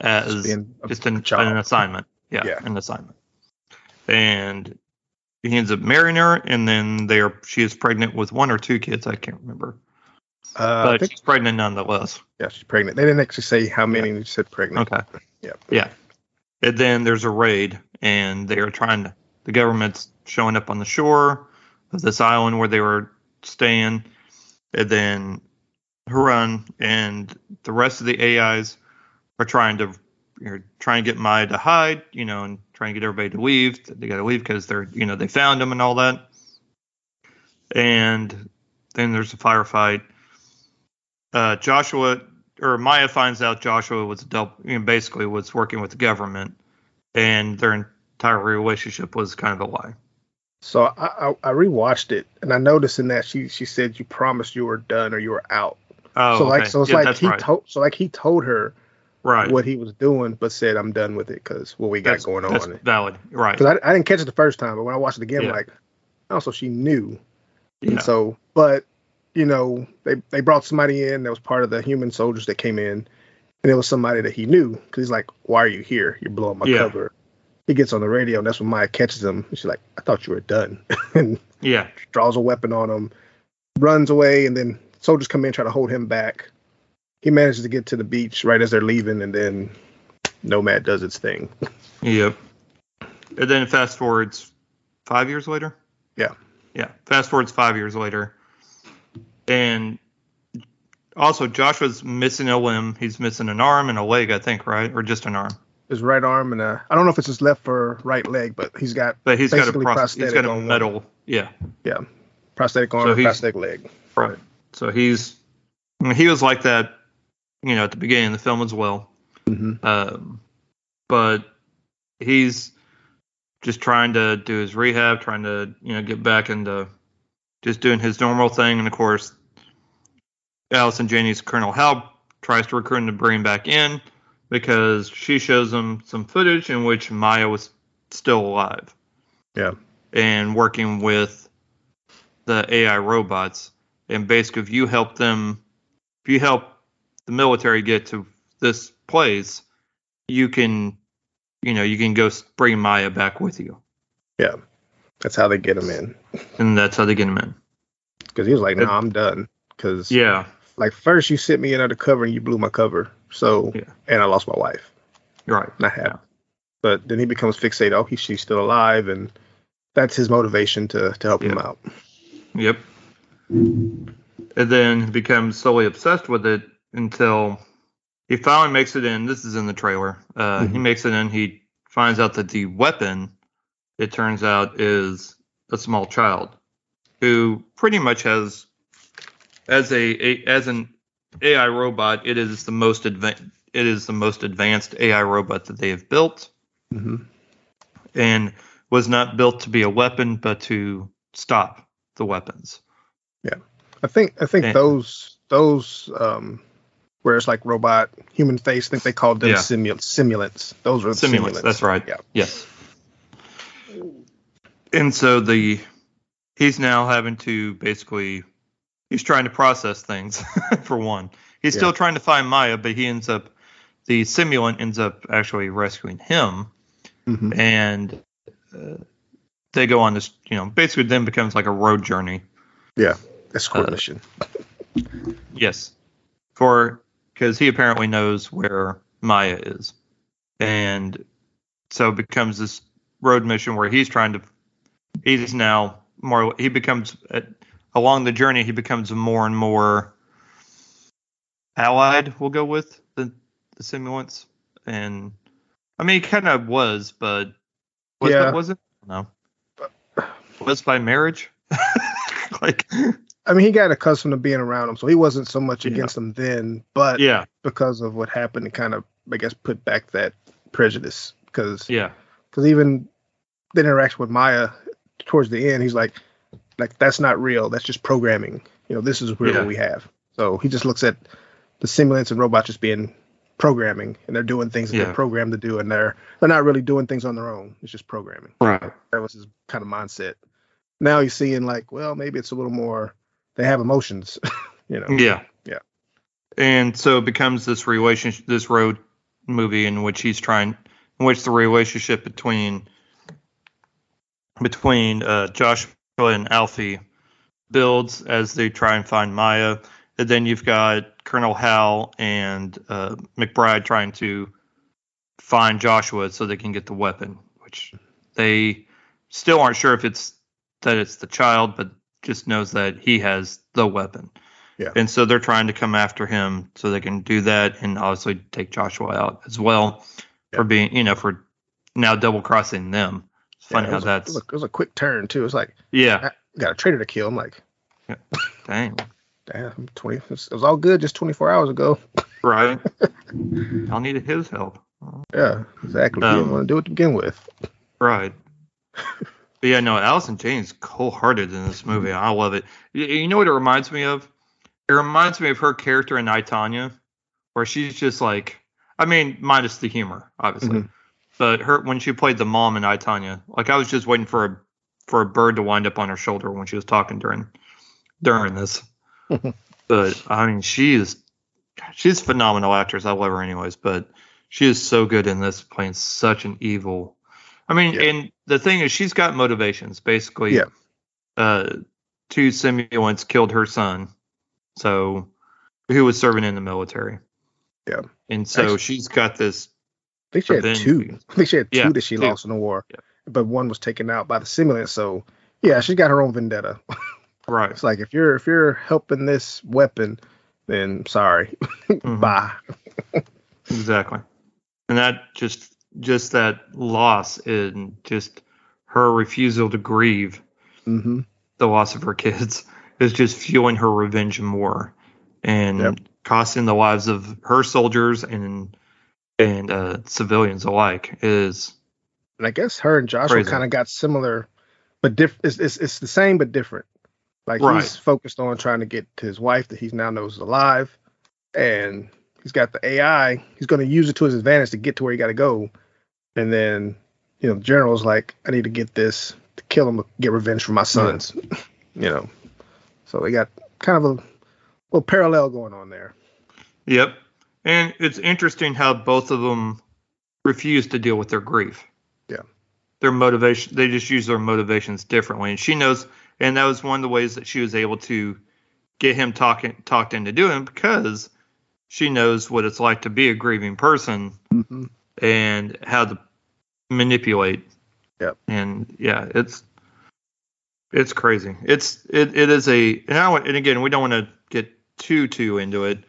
as Just a just an, an assignment. Yeah, Yeah. an assignment. And he ends up marrying her, and then they are she is pregnant with one or two kids. I can't remember, Uh, I but think, she's pregnant nonetheless. yeah, she's pregnant. They didn't actually say how many. They said pregnant. Okay. Yeah. Yeah. And then there's a raid, and they are trying to. The government's showing up on the shore of this island where they were staying, and then Harun and the rest of the AIs are trying to, you know, trying to get Maya to hide, you know, and trying to get everybody to leave. They got to leave because they're, you know, they found him and all that. And then there's a firefight. Uh, Joshua or Maya finds out Joshua was double, you know, basically was working with the government, and their entire relationship was kind of a lie. So I, I I rewatched it and I noticed in that she she said you promised you were done or you were out. Oh, so like okay. so it's yeah, like he right. told so like he told her right. what he was doing, but said I'm done with it because what we got that's, going that's on. valid. Right. Because I, I didn't catch it the first time, but when I watched it again, Yeah. like also she knew. Yeah. And so, but you know, they they brought somebody in that was part of the human soldiers that came in, and it was somebody that he knew because he's like, "Why are you here? You're blowing my Yeah. cover." He gets on the radio, and that's when Maya catches him. She's like, "I thought you were done," and yeah. draws a weapon on him, runs away, and then soldiers come in try to hold him back. He manages to get to the beach right as they're leaving, and then Nomad does its thing. Yep. And then fast forwards five years later. Yeah. Yeah. Fast forwards five years later, and also Joshua's missing a limb. He's missing an arm and a leg, I think, right, or just an arm. His right arm and uh, I don't know if it's his left or right leg, but he's got But he's got a pros- he's got prosthetic a on one. metal. Yeah. prosthetic arm, So prosthetic leg. Right. So he's I mean, he was like that, you know, at the beginning of the film as well. hmm Um, but he's just trying to do his rehab, trying to you know get back into just doing his normal thing. And of course, Allison Janney's Colonel Howell tries to recruit him to bring him back in because she shows him some footage in which Maya was still alive. Yeah. And working with the AI robots. And basically, if you help them, if you help the military get to this place, you can, you know, you can go bring Maya back with you. Yeah. That's how they get him in. And that's how they get him in. Because he was like, "No, Yep. I'm done." Because Yeah. Like first you sent me under cover and you blew my cover, so Yeah. and I lost my wife. Right. Not happy. but then he becomes fixated. Oh, he, she's still alive, and that's his motivation to to help him out. Yep. And then becomes solely obsessed with it until he finally makes it in. This is in the trailer. Uh, He Mhm. makes it in. He finds out that the weapon, it turns out, is a small child who pretty much has, as a, a as an AI robot, it is the most advanced. It is the most advanced AI robot that they have built, hmm and was not built to be a weapon, but to stop the weapons. Yeah, I think I think Yeah. those those um where it's like robot human face. I think they called them Yeah. simul- simulants. Those were the Simulants. That's right. Yeah. Yes. And so the he's now having to basically he's trying to process things for one. He's Yeah. still trying to find Maya, but he ends up the simulant ends up actually rescuing him, hmm and uh, they go on this. You know, basically then becomes like a road journey. Yeah, escort Uh, mission. Yes, for because he apparently knows where Maya is, and so it becomes this road mission where he's trying to. He's now more. He becomes along the journey. He becomes more and more allied. We'll go with the the simulants, and I mean, he kind of was, but was Yeah. it was it no was by marriage like I mean, he got accustomed to being around them, so he wasn't so much Yeah. against them then. But yeah because of what happened, it kind of, I guess, put back that prejudice. Because yeah because even the interaction with Maya towards the end, he's like, like that's not real. That's just programming. You know, this is real Yeah. what we have. So he just looks at the simulants and robots just being programming, and they're doing things that Yeah. they're programmed to do, and they're they're not really doing things on their own. It's just programming. right That was his kind of mindset. Now he's seeing like, well, maybe it's a little more. They have emotions. you know. Yeah. Yeah. And so it becomes this relationship, this road movie in which he's trying, in which the relationship between between uh, And Alfie builds as they try and find Maya. And then you've got Colonel Howell and uh, McBride trying to find Joshua so they can get the weapon, which they still aren't sure if it's that it's the child, but just knows that he has the weapon. Yeah. And so they're trying to come after him so they can do that and obviously take Joshua out as well Yeah. for being, you know, for now double crossing them. Yeah, it how was a- that's it was, a, it was a quick turn too. It's like yeah, I got a traitor to kill. I'm like, dang, damn, 20. It was, it was all good just 24 hours ago. right? Y'all needed his help, Yeah, exactly. Um, didn't want to do it to begin with. right? but yeah, no, Allison Janney's cold-hearted in this movie. I love it. You, you know what it reminds me of? It reminds me of her character in I Tonya, where she's just like, I mean, minus the humor, obviously. Mhm. But her when she played the mom in I Tonya, like I was just waiting for a for a bird to wind up on her shoulder when she was talking during during this. but I mean, she is she's a phenomenal actress. I love her anyways, but she is so good in this, playing such an evil. I mean, Yeah. and the thing is, she's got motivations. Basically, Yeah. uh, two simulants killed her son, so who was serving in the military. Yeah. and so Actually- she's got this. I think she had Revenge. two. I think she had two Yeah, that she two. lost in the war, Yeah. but one was taken out by the simulant. So yeah, she's got her own vendetta. Right. It's like if you're if you're helping this weapon, then sorry, Mhm. bye. Exactly. And that just just that loss and just her refusal to grieve hmm the loss of her kids is just fueling her revenge more and Yep. costing the lives of her soldiers and and uh, civilians alike is And I guess her and Joshua kind of got similar, but different. It's, it's it's the same but different. Like Right. he's focused on trying to get to his wife that he now knows is alive, and he's got the AI. He's going to use it to his advantage to get to where he got to go. And then, you know, the general's like, I need to get this to kill him, get revenge for my sons. you know, so they got kind of a little parallel going on there. Yep. And it's interesting how both of them refuse to deal with their grief. Yeah. Their motivation, they just use their motivations differently. And she knows, and that was one of the ways that she was able to get him talking, talked into doing because she knows what it's like to be a grieving person hmm and how to manipulate. Yeah. And yeah, it's it's crazy. It's it, it is a and I and again we don't want to get too too into it.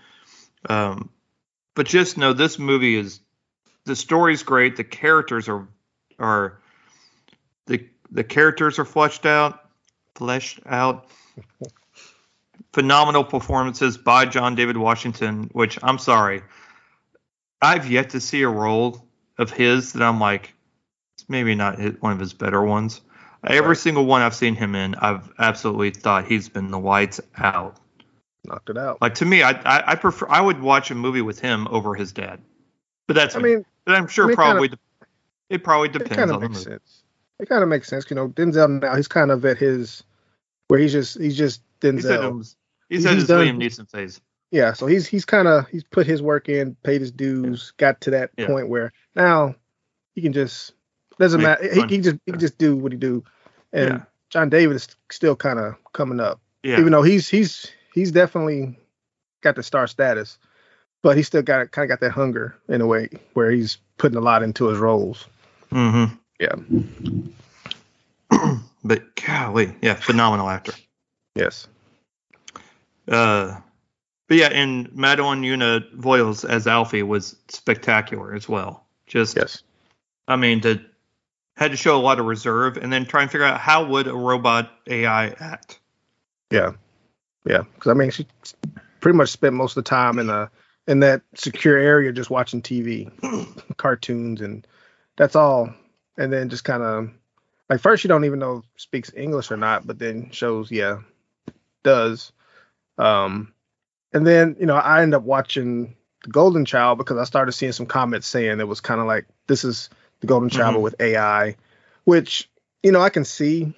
Um, but just know this movie is the story's great. The characters are are the the characters are fleshed out, fleshed out. Phenomenal performances by John David Washington, which I'm sorry, I've yet to see a role of his that I'm like, it's maybe not one of his better ones. Every Right. single one I've seen him in, I've absolutely thought he's been the lights out. Knocked it out. Like to me, I, I I prefer I would watch a movie with him over his dad. But that's I me. mean, But I'm sure I mean, it probably de- it probably it depends kind on of the makes movie. sense. It kind of makes sense. You know, Denzel now he's kind of at his where he's just he's just Denzel. it He's- said he's his done- Liam Neeson phase. Yeah, so he's he's kind of he's put his work in, paid his dues, got to that Yeah. point where now he can just doesn't Make matter. He, he just he can just do what he do, and Yeah. John David is still kind of coming up, Yeah. even though he's he's he's definitely got the star status, but he still got kind of got that hunger in a way where he's putting a lot into his roles. mm-hmm. Yeah. But golly, yeah, phenomenal actor. Yes. Uh, but yeah, and Madeleine Yuna Voyles as Alfie was spectacular as well. Just, Yes. I mean, to had to show a lot of reserve and then try and figure out how would a robot AI act. Yeah. Yeah. Because I mean, she pretty much spent most of the time in a in that secure area just watching TV, cartoons, and that's all. And then just kind of like first you don't even know if speaks English or not, but then shows yeah does. Um, and then you know I end up watching the Golden Child because I started seeing some comments saying it was kind of like this is the Golden Child Mhm. with AI, which you know I can see,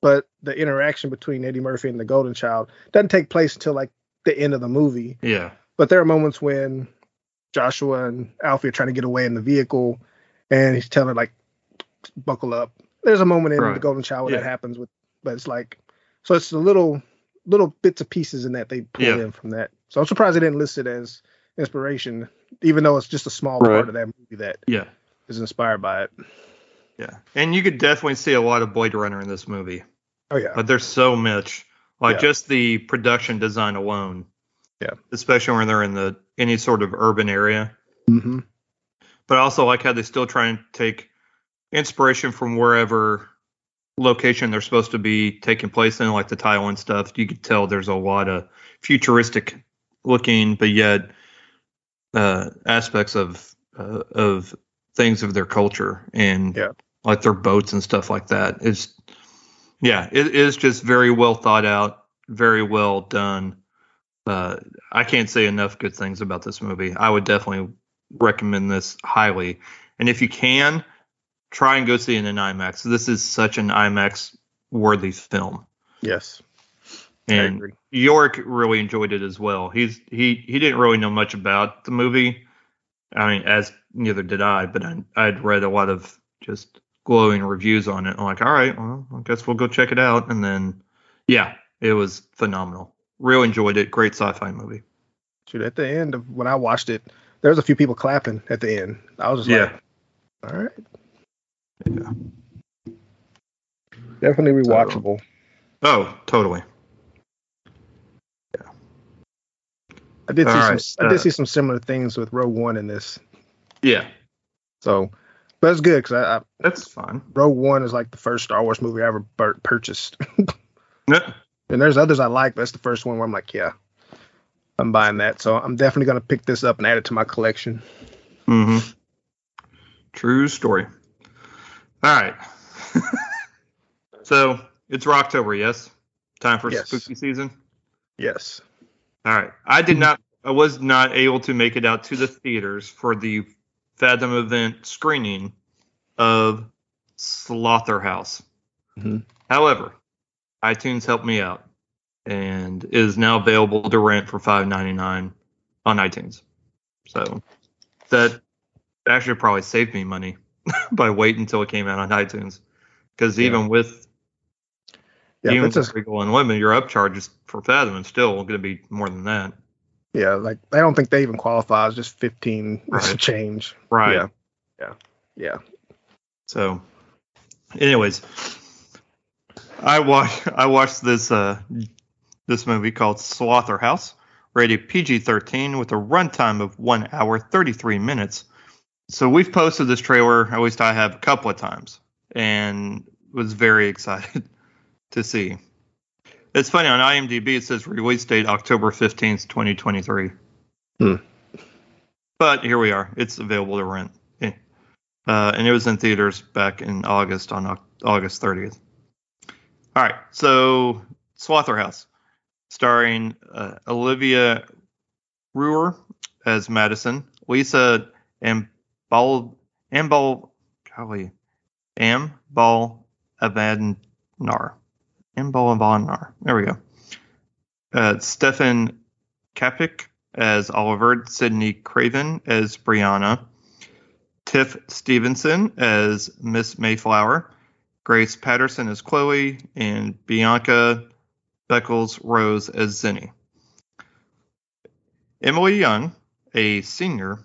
but the interaction between Eddie Murphy and the Golden Child doesn't take place until like the end of the movie. Yeah. But there are moments when Joshua and Alfie are trying to get away in the vehicle, and he's telling like, "Buckle up." There's a moment in Right. the Golden Child where that happens with, but it's like, so it's the little little bits of pieces in that they pull Yeah. in from that. So I'm surprised they didn't list it as inspiration, even though it's just a small Right. part of that movie that Yeah. is inspired by it. Yeah. And you could definitely see a lot of Blade Runner in this movie. Oh yeah, But there's so much, like Yeah. just the production design alone. Yeah. Especially when they're in the any sort of urban area. mm-hmm. But I also like how they still try and take inspiration from wherever location they're supposed to be taking place in, like the Taiwan stuff. You could tell there's a lot of futuristic looking, but yet uh, aspects of uh, of things of their culture and Yeah. like their boats and stuff like that. It's yeah, it is just very well thought out, very well done. Uh, I can't say enough good things about this movie. I would definitely recommend this highly. And if you can, try and go see it in IMAX. This is such an IMAX worthy film. yes, And. York really enjoyed it as well. He's he he didn't really know much about the movie. I mean, as neither did I, but I, I'd read a lot of just glowing reviews on it. I'm like, all right, well, I guess we'll go check it out. And then, yeah, it was phenomenal. Real enjoyed it. Great sci-fi movie. Shoot, at the end of when I watched it, there was a few people clapping at the end. I was just Yeah. like, all right, Yeah. definitely So- rewatchable. Oh, totally. Yeah. I did see All some. right, I did uh, see some similar things with Rogue One in this. Yeah, So, but it's good because I, I that's fine. Rogue One is like the first Star Wars movie I ever bur- purchased. Yeah. and there's others I like, but that's the first one where I'm like, yeah, I'm buying that. So I'm definitely gonna pick this up and add it to my collection. Mm-hmm. True story. All right. so it's Rocktober, yes? Time for Yes. spooky season. Yes. All right. I did not. I was not able to make it out to the theaters for the Fathom event screening of Slotherhouse. Mhm. However, iTunes helped me out and is now available to rent for five ninety nine on iTunes. So that actually probably saved me money by waiting until it came out on iTunes. Because Yeah. even with Yeah. even with a, Regal Unlimited, your upcharge is for Fathom and still going to be more than that. Yeah. Like I don't think they even qualify. It's just 15 Right. change. Right. Yeah. Yeah. Yeah. So, anyways, I watched I watched this uh this movie called Slotherhouse, rated PG-13 with a runtime of one hour 33 minutes. So we've posted this trailer, at least I have a couple of times, and was very excited to see. It's funny on IMDb it says release date October 15th, 2023. Hmm. But here we are. It's available to rent. Eh. Uh, and it was in theaters back in August on August 30th. All right, so Slotherhouse, starring uh, Olivia Rouyre as Madison, Lisa Ambal Ambal golly Ambal Avadnar. Ambal Avadnar. There we go. Uh, Stefan Kapik as Oliver, Sydney Craven as Brianna, Tiff Stevenson as Miss Mayflower, Grace Patterson as Chloe, and Bianca Beckles Rose as Zinni. Emily Young, a senior,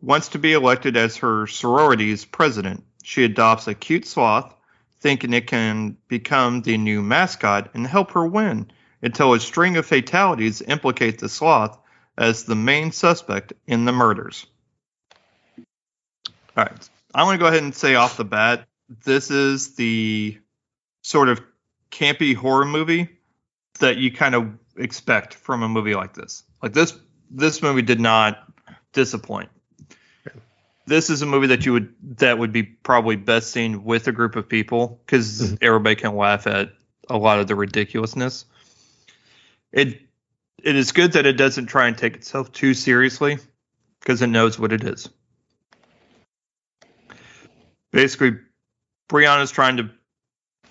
wants to be elected as her sorority's president. She adopts a cute sloth, thinking it can become the new mascot and help her win, until a string of fatalities implicate the sloth as the main suspect in the murders. All right. I want to go ahead and say off the bat this is the sort of campy horror movie that you kind of expect from a movie like this. Like this this movie did not disappoint. This is a movie that you would that would be probably best seen with a group of people because Mhm. everybody can laugh at a lot of the ridiculousness. It it is good that it doesn't try and take itself too seriously because it knows what it is. Basically, Brianna's trying to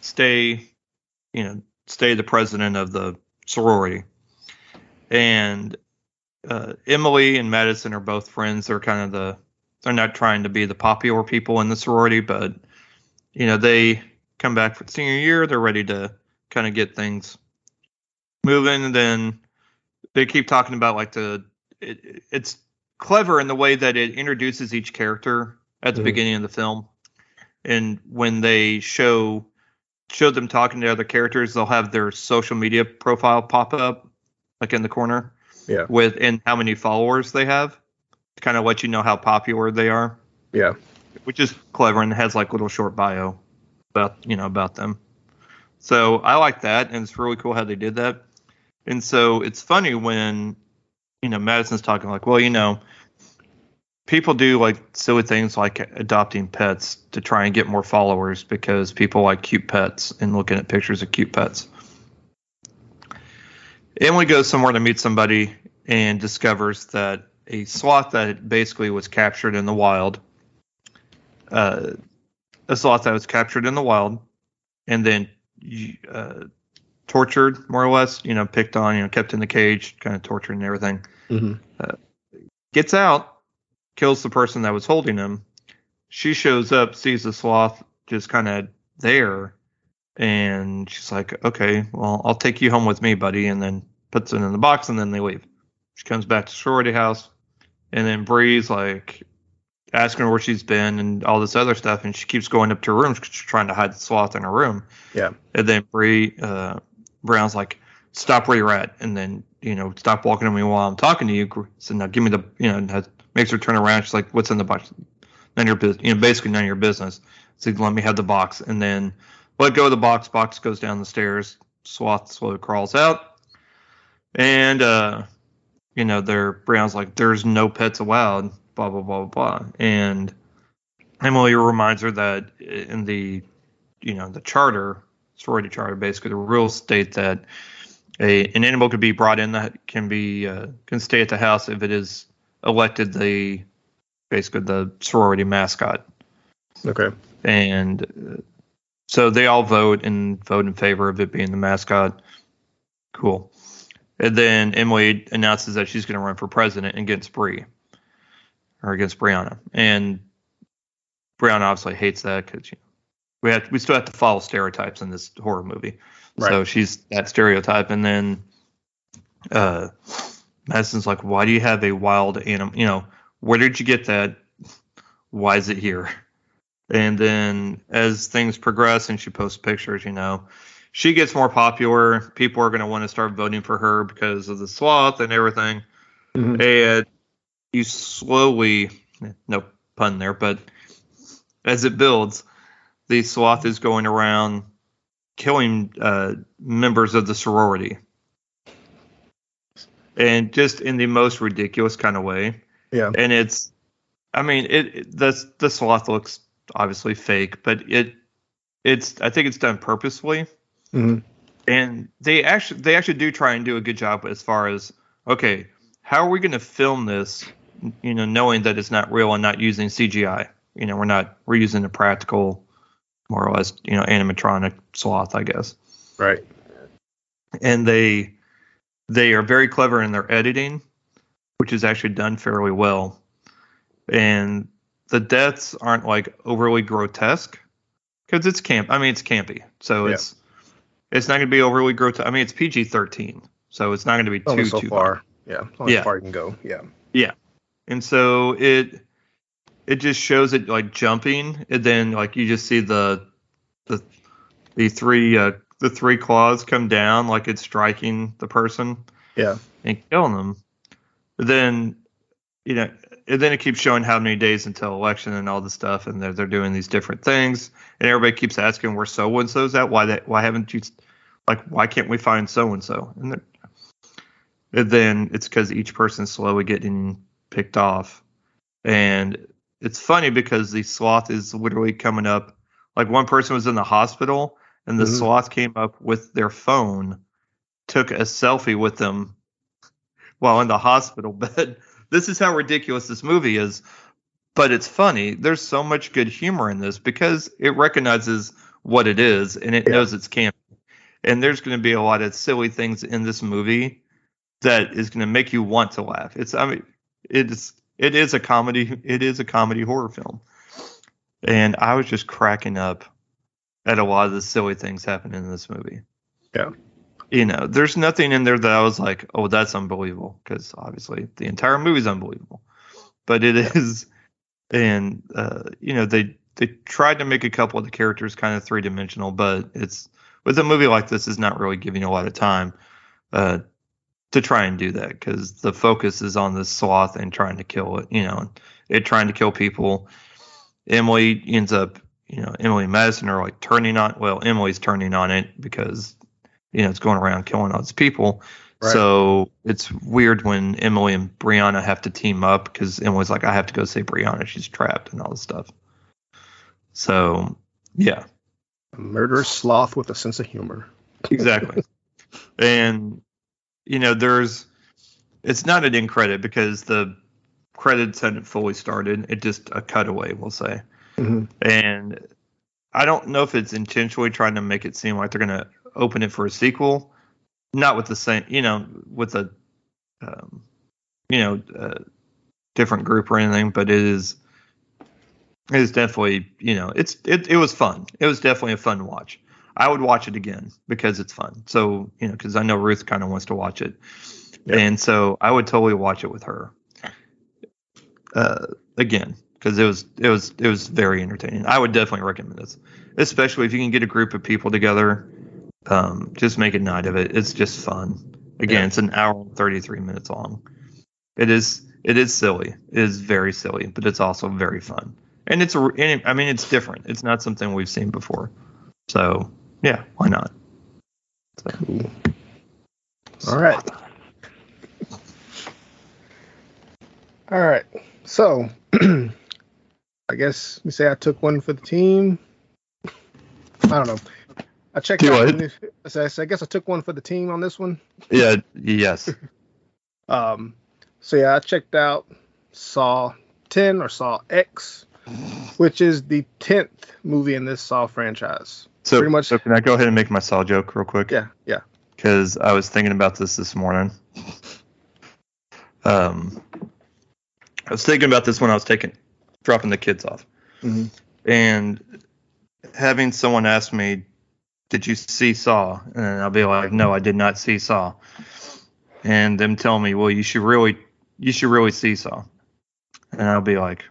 stay, you know, stay the president of the sorority, and uh, Emily and Madison are both friends. They're kind of the they're not trying to be the popular people in the sorority, but you know they come back for senior year. They're ready to kind of get things moving, and then they keep talking about like the it, it's clever in the way that it introduces each character at the Mhm. beginning of the film, and when they show show them talking to other characters, they'll have their social media profile pop up like in the corner Yeah. with and how many followers they have to kind of let you know how popular they are Yeah. which is clever and has like little short bio about you know about them. So I like that, and it's really cool how they did that. And so it's funny when you know Madison's talking like, well, you know, people do like silly things like adopting pets to try and get more followers because people like cute pets and looking at pictures of cute pets. Emily goes somewhere to meet somebody and discovers that a sloth that basically was captured in the wild uh, a sloth that was captured in the wild and then uh, tortured, more or less, you know, picked on, you know, kept in the cage, kind of tortured and everything. hmm Gets out, kills the person that was holding him. She shows up, sees the sloth just kind of there, and she's like, okay, well, I'll take you home with me, buddy, and then puts it in the box, and then they leave. She comes back to sorority house, and then Bree's like, asking her where she's been and all this other stuff, and she keeps going up to her room. Because she's trying to hide the sloth in her room. Yeah. And then Bree uh, Brown's like, "Stop where you're at," and then you know, stop walking to me while I'm talking to you. So now give me the you know, and has, makes her turn around. She's like, "What's in the box?" None of your business. You know, basically none of your business. So let me have the box, and then let go of the box. Box goes down the stairs. Sloth slowly crawls out, and uh, you know, their Brown's like, "There's no pets allowed." Blah blah blah blah blah. And Emily reminds her that in the, you know, the charter, sorority charter, basically the rules state that a an animal could be brought in that can be uh, can stay at the house if it is elected the basically the sorority mascot. Okay. And uh, so they all vote and vote in favor of it being the mascot. Cool. And then Emily announces that she's going to run for president against Bree or against Brianna. And Brianna obviously hates that because you know, we have we still have to follow stereotypes in this horror movie. So she's that stereotype. And then uh, Madison's like, "Why do you have a wild animal? You know, where did you get that? Why is it here?" And then as things progress and she posts pictures, you know, she gets more popular. People are going to want to start voting for her because of the sloth and everything. Mhm. And you slowly, no pun there, but as it builds, the sloth is going around killing uh, members of the sorority. And just in the most ridiculous kind of way Yeah. and it's i mean it, it the the sloth looks obviously fake but it it's i think it's done purposefully Mhm. and they actually they actually do try and do a good job as far as okay how are we going to film this you know knowing that it's not real and not using cgi you know we're not we're using a practical more or less you know animatronic sloth i guess Right. and they they are very clever in their editing, which is actually done fairly well. And the deaths aren't like overly grotesque because it's camp. I mean, it's campy, so Yeah. it's it's not going to be overly grotesque. I mean, it's PG thirteen, so it's not going to be too so too far. Yeah. Yeah. far you can go. Yeah. and so it it just shows it like jumping and then like you just see the the the three uh the three claws come down like it's striking the person Yeah. and killing them but then you know and then it keeps showing how many days until election and all this stuff and they're, they're doing these different things and everybody keeps asking where so and so's at why that why haven't you like why can't we find so and so and then it's because each person's slowly getting picked off. And it's funny because the sloth is literally coming up. Like one person was in the hospital, and the Mhm. sloth came up with their phone, took a selfie with them while in the hospital bed. This is how ridiculous this movie is. But it's funny. There's so much good humor in this because it recognizes what it is and it Yeah. knows it's camp. And there's going to be a lot of silly things in this movie that is going to make you want to laugh. It's I mean it's it is a comedy it is a comedy horror film. And I was just cracking up at a lot of the silly things happening in this movie. Yeah. You know, there's nothing in there that I was like, "Oh, that's unbelievable," because obviously the entire movie's unbelievable. But it is, and uh, you know, they they tried to make a couple of the characters kind of three dimensional, but it's with a movie like this is not really giving you a lot of time uh, to try and do that because the focus is on this sloth and trying to kill it. You know, it trying to kill people. Emily ends up, you know, Emily and Madison are like turning on. Well, Emily's turning on it because you know it's going around killing all these people. Right. So it's weird when Emily and Brianna have to team up because Emily's like, I have to go save Brianna. She's trapped and all this stuff. So yeah, A murderous sloth with a sense of humor. exactly. and you know, there's it's not an end credit because the credits hadn't fully started. It just a cutaway, we'll say. Mhm. And I don't know if it's intentionally trying to make it seem like they're gonna open it for a sequel. Not with the same, you know, with a, um, you know, uh, different group or anything, but it is, it is definitely, you know, it's it it was fun. It was definitely a fun watch. I would watch it again because it's fun. So you know, because I know Ruth kind of wants to watch it, Yeah. and so I would totally watch it with her. Uh, again, because it was it was it was very entertaining. I would definitely recommend this, especially if you can get a group of people together. Um, just make a night of it. It's just fun. Again, Yeah. it's an hour and thirty three minutes long. It is it is silly. It is very silly, but it's also very fun. And it's and I mean it's different. It's not something we've seen before. So yeah, why not? Cool. All right. All right. So, I guess we say I took one for the team. I don't know. I checked Do out. I I guess I took one for the team on this one. Yeah. Yes. Um, so yeah, I checked out Saw 10 or Saw X, which is the 10th movie in this Saw franchise. So Pretty much- So can I go ahead and make my saw joke real quick? Yeah, yeah. because I was thinking about this this morning. Um, I was thinking about this when I was taking dropping the kids off, Mhm. and having someone ask me, "Did you see Saw?" and I'll be like, "No, I did not see Saw," and them tell me, "Well, you should really, you should really see Saw," and I'll be like,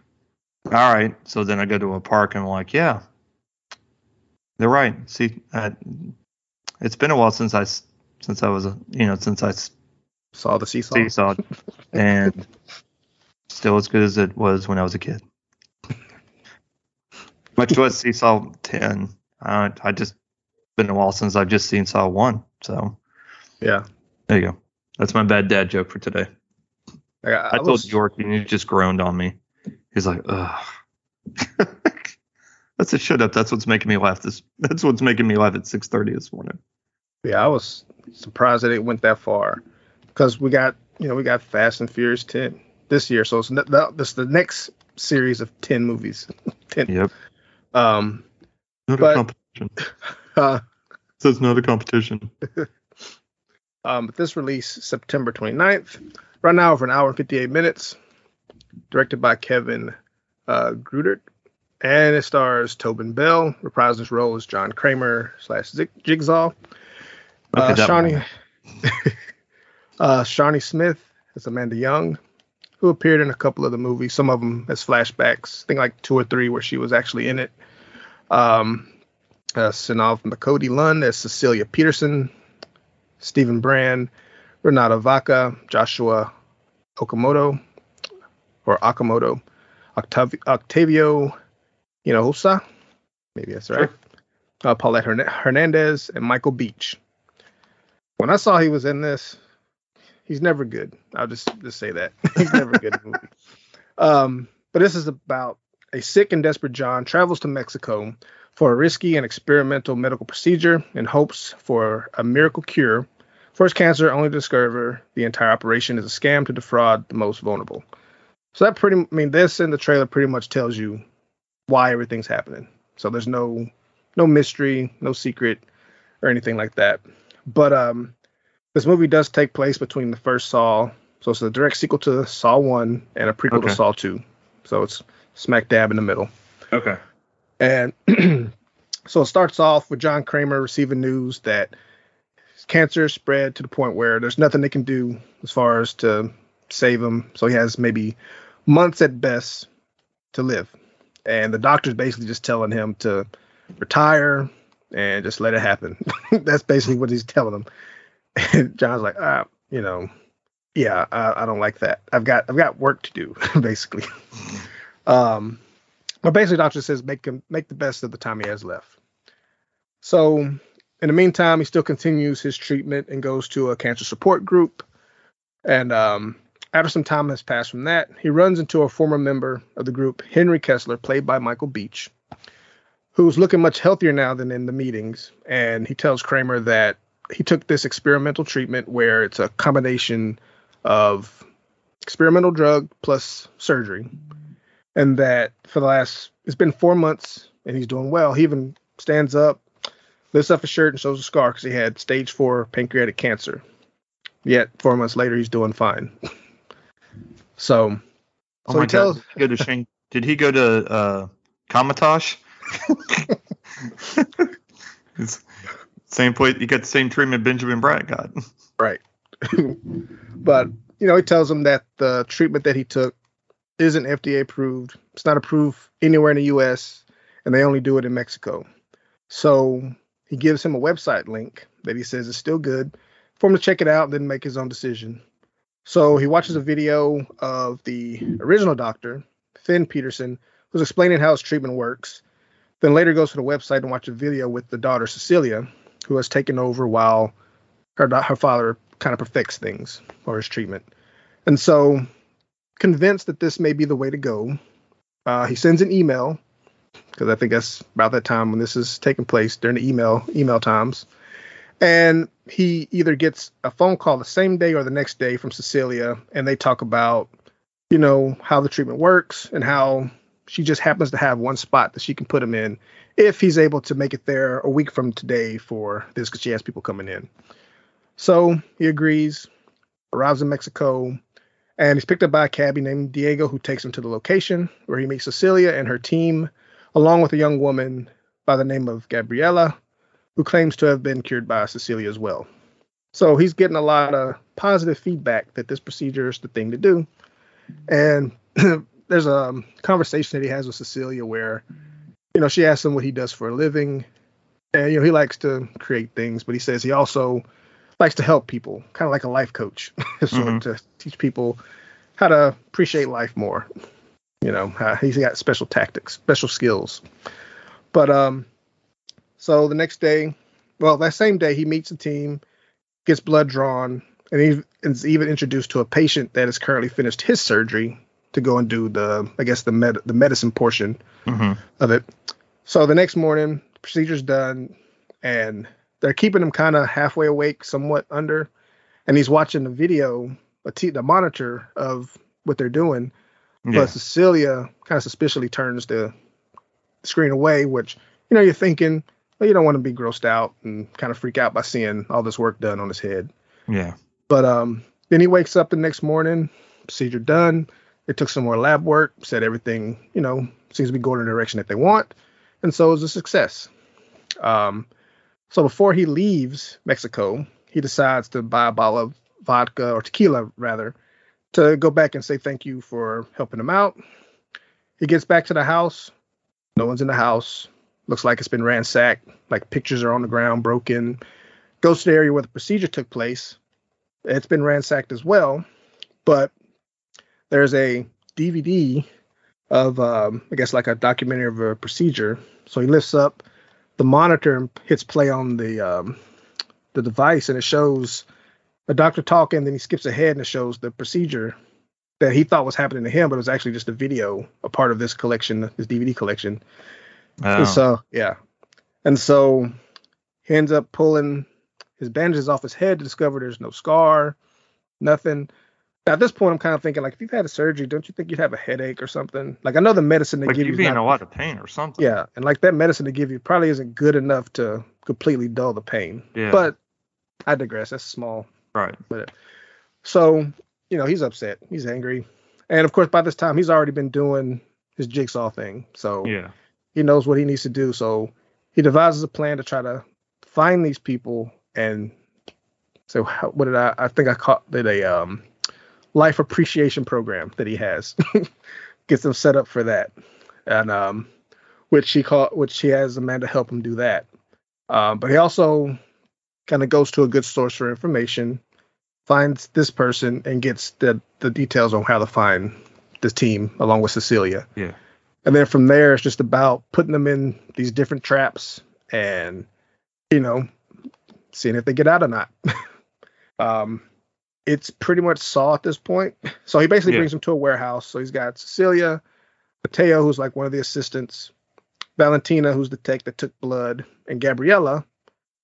all right. So then I go to a park and I'm like, yeah, they're right. See, uh, it's been a while since I, since I was a you know since I Saw the seesaw. seesaw and still as good as it was when I was a kid. Much was Seesaw 10. Uh, I just been a while since I've just seen Saw 1. So Yeah. there you go. That's my bad dad joke for today. I, I I, told was- York and he just groaned on me. He's like, ugh. That's a shut up. That's what's making me laugh. This that's what's making me laugh at 6:30 this morning. Yeah, I was surprised that it went that far because we got you know we got Fast and Furious 10 this year, so it's ne- this the next series of 10 movies. 10. Yep. Um. Not But- Uh, So it's not a competition. um. But this release September 29th. Right now over an hour and 58 minutes. Directed by Kevin uh, Greutert. And it stars Tobin Bell, reprising his role as John Kramer slash Jigsaw. Uh, Shawnee, uh, Shawnee Smith as Amanda Young, who appeared in a couple of the movies, some of them as flashbacks. I think like two or three where she was actually in it. Um, uh, Synnøve Macody Lund as Cecilia Peterson, Steven Brand, Renata Vaca, Joshua Okamoto, or Akamoto, Octav- Octavio Hinojosa, maybe that's right. Uh, Paulette Hern- Hernandez and Michael Beach. When I saw he was in this, he's never good. I'll just just say that he's never good in movies. Um, but this is about a sick and desperate John travels to Mexico for a risky and experimental medical procedure in hopes for a miracle cure for his cancer, only to discover the entire operation is a scam to defraud the most vulnerable. So that pretty, I mean, this in the trailer pretty much tells you why everything's happening. So there's no no mystery, no secret, or anything like that. But um, this movie does take place between the first Saw, so it's a direct sequel to Saw One and a prequel Okay. to Saw Two. So it's smack dab in the middle. Okay. And so it starts off with John Kramer receiving news that cancer spread to the point where there's nothing they can do as far as to save him. So he has maybe months at best to live. And the doctor's basically just telling him to retire and just let it happen. That's basically what he's telling him. And John's like, ah, you know, yeah, I, I don't like that. I've got I've got work to do, basically. Um, but basically, doctor says make him make the best of the time he has left. So, in the meantime, he still continues his treatment and goes to a cancer support group. And um, after some time has passed from that, he runs into a former member of the group, Henry Kessler, played by Michael Beach, who's looking much healthier now than in the meetings. And he tells Kramer that he took this experimental treatment where it's a combination of experimental drug plus surgery and that for the last it's been four months and he's doing well. He even stands up, lifts up his shirt, and shows a scar because he had stage four pancreatic cancer. Yet four months later, he's doing fine. so, Oh so my he tells God. Did he go to Shang- Did he go to uh, Kamar-Taj? Same place. You got the same treatment Benjamin Bratt got. right, but you know he tells him that the treatment that he took isn't FDA approved. It's not approved anywhere in the U.S. and they only do it in Mexico. So he gives him a website link that he says is still good for him to check it out and then make his own decision. So he watches a video of the original doctor, Finn Peterson, who's explaining how his treatment works. Then later goes to the website and watches a video with the daughter Cecilia, who has taken over while her her father kind of perfects things for his treatment. And so, convinced that this may be the way to go, uh, he sends an email because I think that's about that time when this is taking place during the email email times. And he either gets a phone call the same day or the next day from Cecilia, and they talk about, you know, how the treatment works and how she just happens to have one spot that she can put him in if he's able to make it there a week from today for this because she has people coming in. So he agrees, arrives in Mexico, and he's picked up by a cabbie named Diego who takes him to the location where he meets Cecilia and her team, along with a young woman by the name of Gabriella, who claims to have been cured by Cecilia as well. So he's getting a lot of positive feedback that this procedure is the thing to do. And there's a um, conversation that he has with Cecilia where, you know, she asks him what he does for a living, and you know he likes to create things, but he says he also likes to help people, kind of like a life coach, sort Mhm. of to teach people how to appreciate life more. You know, how he's got special tactics, special skills. But um, so the next day, well, that same day, he meets the team, gets blood drawn, and he is even introduced to a patient that has currently finished his surgery to go and do the, I guess, the med- the medicine portion hmm of it. So the next morning, procedure's done, and they're keeping him kind of halfway awake, somewhat under, and he's watching the video, a t- the monitor of what they're doing. Yeah. But Cecilia kind of suspiciously turns the screen away, which you know you're thinking, well, you don't want to be grossed out and kind of freak out by seeing all this work done on his head. Yeah. But um, then he wakes up the next morning, procedure done. They took some more lab work, said everything, you know, seems to be going in the direction that they want, and so it's a success. Um, so before he leaves Mexico, he decides to buy a bottle of vodka or tequila, rather, to go back and say thank you for helping him out. He gets back to the house. No one's in the house. Looks like it's been ransacked. Like pictures are on the ground, broken. Goes to the area where the procedure took place. It's been ransacked as well, but there's a DVD of, um, I guess, like a documentary of a procedure. So he lifts up the monitor and hits play on the um, the device, and it shows a doctor talking. Then he skips ahead and it shows the procedure that he thought was happening to him, but it was actually just a video, a part of this collection, this DVD collection. And so yeah, and so he ends up pulling his bandages off his head to discover there's no scar, nothing. Now, at this point, I'm kind of thinking like, if you've had a surgery, don't you think you'd have a headache or something? Like I know the medicine they like give you'd you, be is in a lot of pain or something. yeah, and like that medicine they give you probably isn't good enough to completely dull the pain. Yeah. But I digress. That's small. Right. But so, you know, he's upset. He's angry. And of course, by this time, he's already been doing his jigsaw thing. So Yeah. he knows what he needs to do. So he devises a plan to try to find these people and so how, what did I I think I caught did a um life appreciation program that he has. Gets them set up for that. And um which he call which he has Amanda help him do that. Um but he also kind of goes to a good source for information, finds this person and gets the the details on how to find this team along with Cecilia. Yeah. And then from there, it's just about putting them in these different traps and, you know, seeing if they get out or not. um, it's pretty much Saw at this point. So he basically Yeah. brings him to a warehouse. So he's got Cecilia, Mateo, who's like one of the assistants, Valentina, who's the tech that took blood, and Gabriella,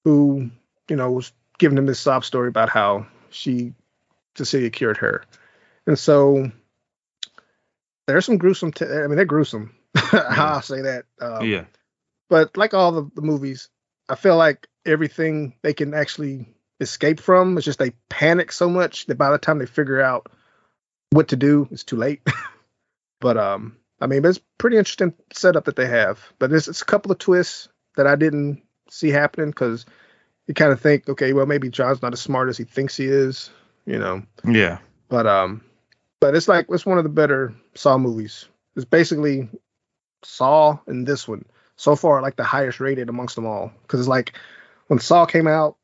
who, you know, was giving him this sob story about how she, Cecilia cured her. And so there's some gruesome. T- I mean, they're gruesome. I'll say that. Um, yeah. But like all the, the movies, I feel like everything they can actually escape from It's just they panic so much that by the time they figure out what to do, it's too late. but um, I mean, it's pretty interesting setup that they have. But it's, it's a couple of twists that I didn't see happening because you kind of think, okay, well maybe John's not as smart as he thinks he is, you know. Yeah. But um, but it's like it's one of the better Saw movies. It's basically Saw and this one so far like the highest rated amongst them all because it's like when Saw came out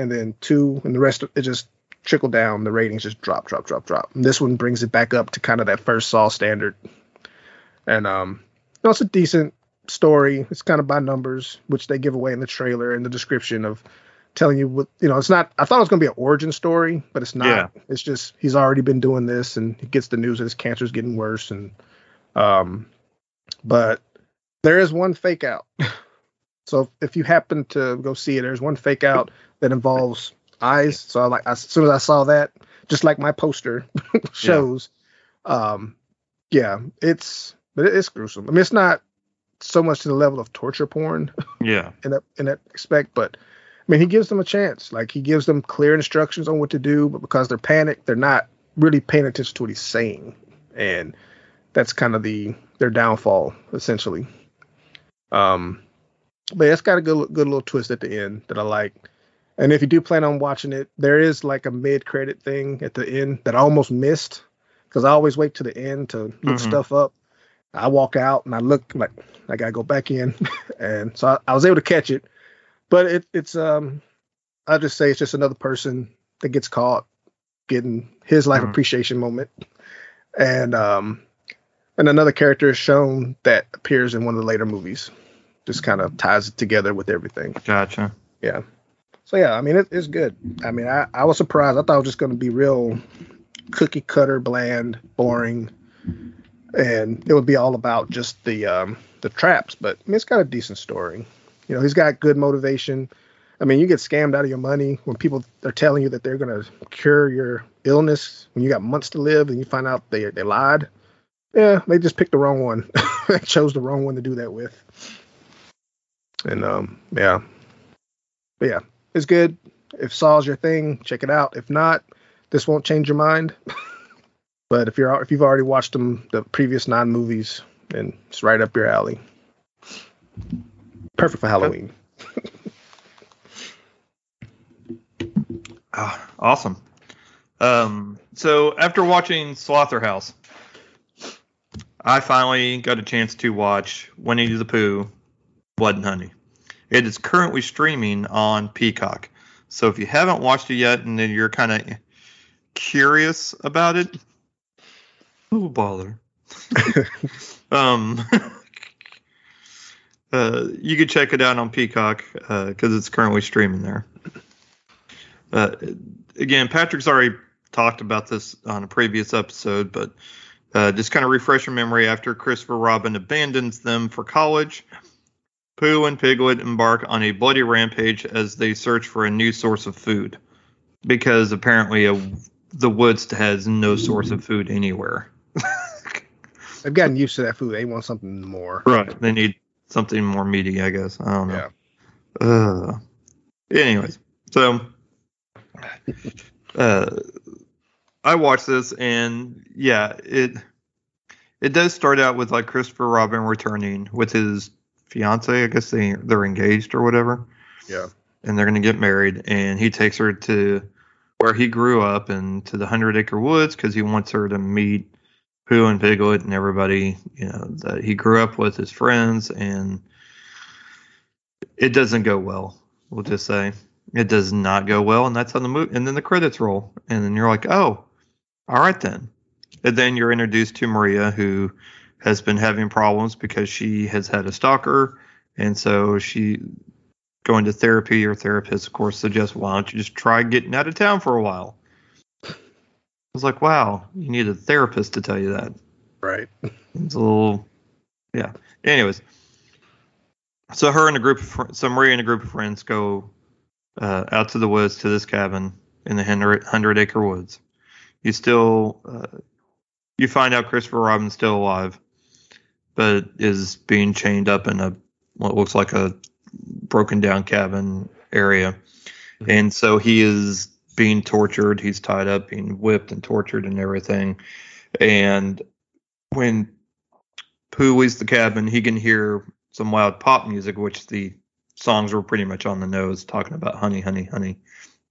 and then two and the rest of it just trickled down. The ratings just drop, drop, drop, drop. And this one brings it back up to kind of that first Saw standard. And um, you know, it's a decent story. It's kind of by numbers, which they give away in the trailer and the description of telling you what you know. It's not. I thought it was gonna be an origin story, but it's not. Yeah. It's just he's already been doing this, and he gets the news that his cancer's getting worse, and um, but there is one fake out. so if you happen to go see it, there's one fake out that involves eyes. So I like as soon as I saw that, just like my poster shows, um, yeah, it's but it- it's gruesome. I mean, it's not so much to the level of torture porn Yeah. in that in that respect, but I mean, he gives them a chance. Like he gives them clear instructions on what to do, but because they're panicked, they're not really paying attention to what he's saying, and that's kind of the their downfall essentially. Um, but it's got a good good little twist at the end that I like. And if you do plan on watching it, there is like a mid credit thing at the end that I almost missed because I always wait to the end to look Mhm. stuff up. I walk out and I look like I gotta go back in, and so I, I was able to catch it. But it, it's um, I just say it's just another person that gets caught getting his life Mhm. appreciation moment, and um, and another character is shown that appears in one of the later movies. Just kind of ties it together with everything. Gotcha. Yeah. So yeah, I mean it, it's good. I mean I, I was surprised. I thought it was just going to be real cookie cutter, bland, boring, and it would be all about just the um, the traps. But I mean, it's got a decent story. You know, he's got good motivation. I mean, you get scammed out of your money when people are telling you that they're going to cure your illness when you got months to live, and you find out they they lied. Yeah, they just picked the wrong one. they chose the wrong one to do that with. And um, yeah, but yeah, it's good. If Saw's your thing, check it out. If not, this won't change your mind. but if you're if you've already watched them the previous nine movies, then it's right up your alley. Perfect for Halloween. Ah, awesome. Um, so after watching Slotherhouse, I finally got a chance to watch Winnie the Pooh, Blood and Honey. It is currently streaming on Peacock. So if you haven't watched it yet and then you're kind of curious about it, oh bother. um, uh, you can check it out on Peacock because it's currently streaming there. Uh, again, Patrick's already talked about this on a previous episode, but uh, just kind of refresh your memory after Christopher Robin abandons them for college. Pooh and Piglet embark on a bloody rampage as they search for a new source of food, because apparently a, the woods has no source of food anywhere. They've gotten used to that food. They want something more. Right. They need something more meaty, I guess. I don't know. Yeah. Uh, anyways, so uh, I watched this, and yeah, it it does start out with like Christopher Robin returning with his fiance. I guess they they're engaged or whatever, Yeah. and they're gonna get married. And he takes her to where he grew up and to the Hundred Acre Woods because he wants her to meet Pooh and Piglet and everybody you know that he grew up with, his friends, and it doesn't go well. We'll just say it does not go well, and that's on the movie. And then the credits roll, and then you're like, oh, all right then. And then you're introduced to Maria, who has been having problems because she has had a stalker, and so she going to therapy. Your therapist, of course, suggests, why don't you just try getting out of town for a while? I was like, wow, you need a therapist to tell you that. Right. It's a little, yeah. Anyways, so her and a group of fr- so Maria and a group of friends go uh, out to the woods to this cabin in the hundred, hundred acre woods. You still, uh, you find out Christopher Robin's still alive, but is being chained up in a what looks like a broken down cabin area, and so he is being tortured. He's tied up, being whipped and tortured and everything, and when Pooh leaves the cabin, he can hear some loud pop music, which the songs were pretty much on the nose, talking about honey, honey, honey.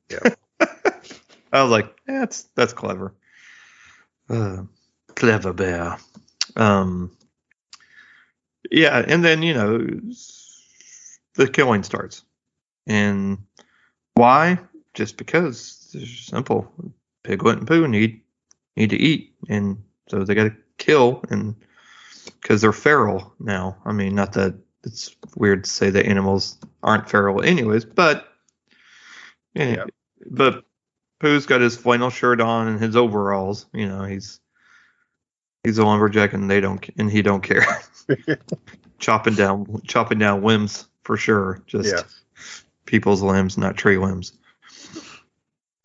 Yeah. I was like, "Yeah, that's that's clever. Uh, clever bear. Um, yeah, and then you know the killing starts, and why? Just because it's simple. Piglet and Pooh need need to eat, and so they got to kill, and because they're feral now. I mean, not that it's weird to say that animals aren't feral, anyways, but yeah, Yeah. but Pooh's got his flannel shirt on and his overalls. You know, he's he's a lumberjack, and they don't, and he don't care. chopping down, chopping down limbs for sure. Just Yeah. people's limbs, not tree limbs.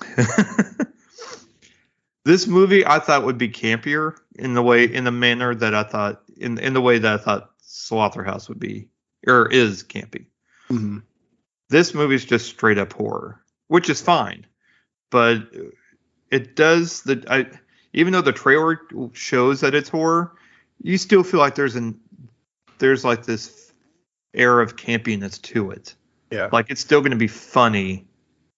this movie I thought would be campier in the way, in the manner that I thought, in in the way that I thought Slotherhouse would be, or is campy Mhm. this movie's just straight up horror, which is fine, but it does the I, even though the trailer shows that it's horror, you still feel like there's an there's like this air of campiness to it. Yeah. Like it's still going to be funny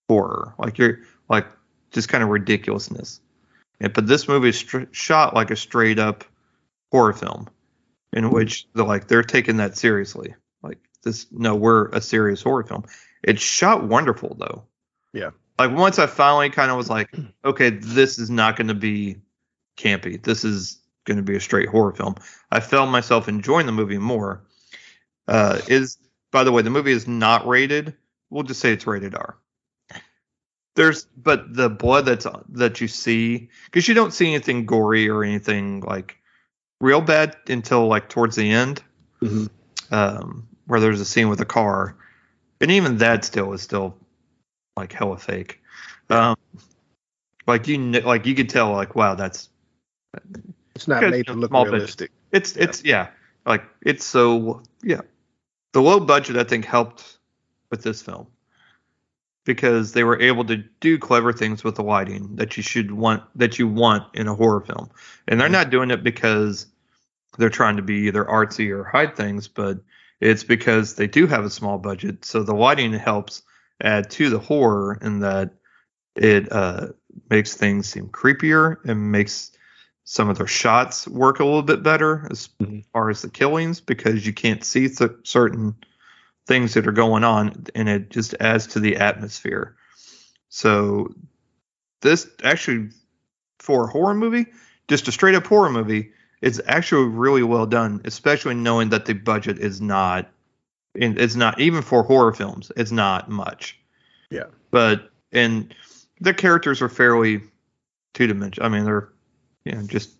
horror, like you're like just kind of ridiculousness. Yeah, but this movie is str- shot like a straight up horror film, in mm-hmm. which they're like they're taking that seriously. Like this, no, we're a serious horror film. It's shot wonderful though. Yeah. Like once I finally kind of was like, okay, this is not going to be campy. This is going to be a straight horror film. I found myself enjoying the movie more. Uh, is by the way, the movie is not rated. We'll just say it's rated R. There's, but the blood that's that you see, because you don't see anything gory or anything like real bad until like towards the end, Mhm. um, where there's a scene with a car, and even that still is still like hella fake. Um, like you, like you could tell, like wow, that's It's not made to look small budget. realistic. it's it's yeah, like it's so yeah. The low budget I think helped with this film because they were able to do clever things with the lighting that you should want that you want in a horror film. And they're Mhm. not doing it because they're trying to be either artsy or hide things, but it's because they do have a small budget. So the lighting helps add to the horror in that it uh, makes things seem creepier and makes some of their shots work a little bit better as Mhm. far as the killings because you can't see th- certain things that are going on and it just adds to the atmosphere. So this actually for a horror movie, just a straight up horror movie, it's actually really well done, especially knowing that the budget is not and it's not even for horror films, it's not much. Yeah. But and the characters are fairly two dimensional. I mean, they're you know just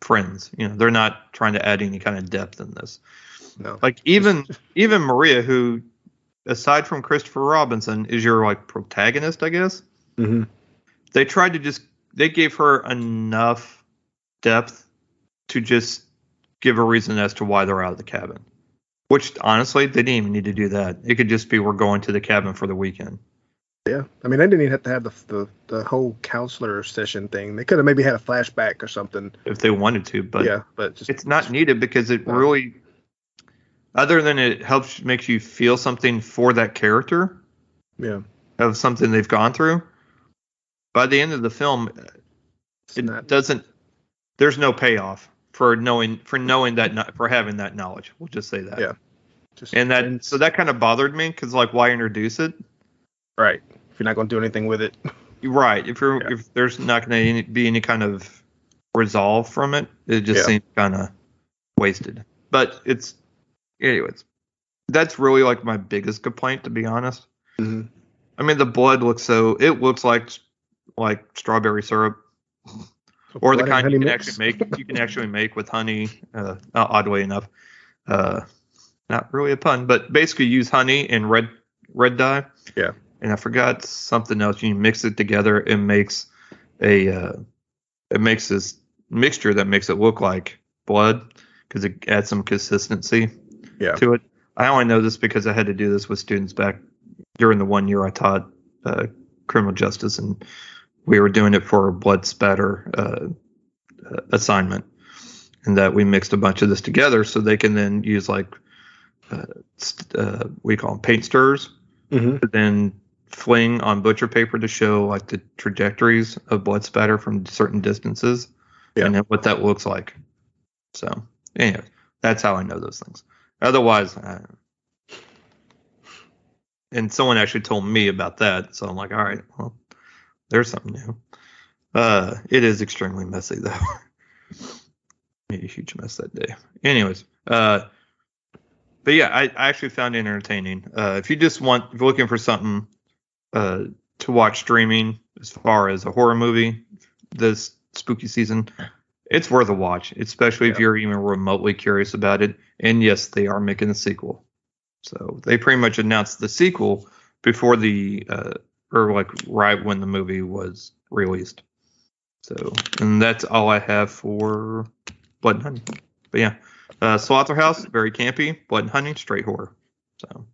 friends. You know, they're not trying to add any kind of depth in this. No. Like even even Maria, who aside from Christopher Robinson is your like protagonist, I guess. hmm They tried to just they gave her enough depth to just give a reason as to why they're out of the cabin. Which honestly, they didn't even need to do that. It could just be we're going to the cabin for the weekend. Yeah. I mean, they didn't even have to have the, the the whole counselor session thing. They could have maybe had a flashback or something. if they wanted to, but yeah, but just it's not needed because it really other than it helps makes you feel something for that character yeah. of something they've gone through by the end of the film It's it not. doesn't there's no payoff for knowing for knowing that for having that knowledge we'll just say that Yeah. Just and that so that kind of bothered me because like why introduce it right. If you're not going to do anything with it, right if you're Yeah. if there's not going to be any kind of resolve from it it just Yeah. seems kind of wasted but it's anyways that's really like my biggest complaint to be honest Mhm. i mean the blood looks so it looks like like strawberry syrup or the kind you can mix. actually make you can actually make with honey uh oddly enough uh not really a pun but basically use honey and red red dye Yeah. And i forgot something else you mix it together it makes a uh it makes this mixture that makes it look like blood because it adds some consistency Yeah. to it i only know this because i had to do this with students back during the one year i taught uh, criminal justice and we were doing it for a blood spatter uh, uh, assignment and that we mixed a bunch of this together so they can then use like uh, st- uh, we call them paint stirrers Mhm. then fling on butcher paper to show like the trajectories of blood spatter from certain distances Yeah. and then what that looks like. So anyway that's how i know those things. Otherwise uh, and someone actually told me about that so i'm like all right well there's something new. Uh it is extremely messy though. Made a huge mess that day. Anyways uh but yeah i, I actually found it entertaining. Uh if you just want if you're looking for something uh to watch streaming as far as a horror movie this spooky season it's worth a watch especially if you're even remotely curious about it. And yes they are making a sequel. So they pretty much announced the sequel before the uh or like right when the movie was released. So and that's all i have for blood and honey. But yeah uh Slotherhouse very campy. Blood and honey straight horror. So.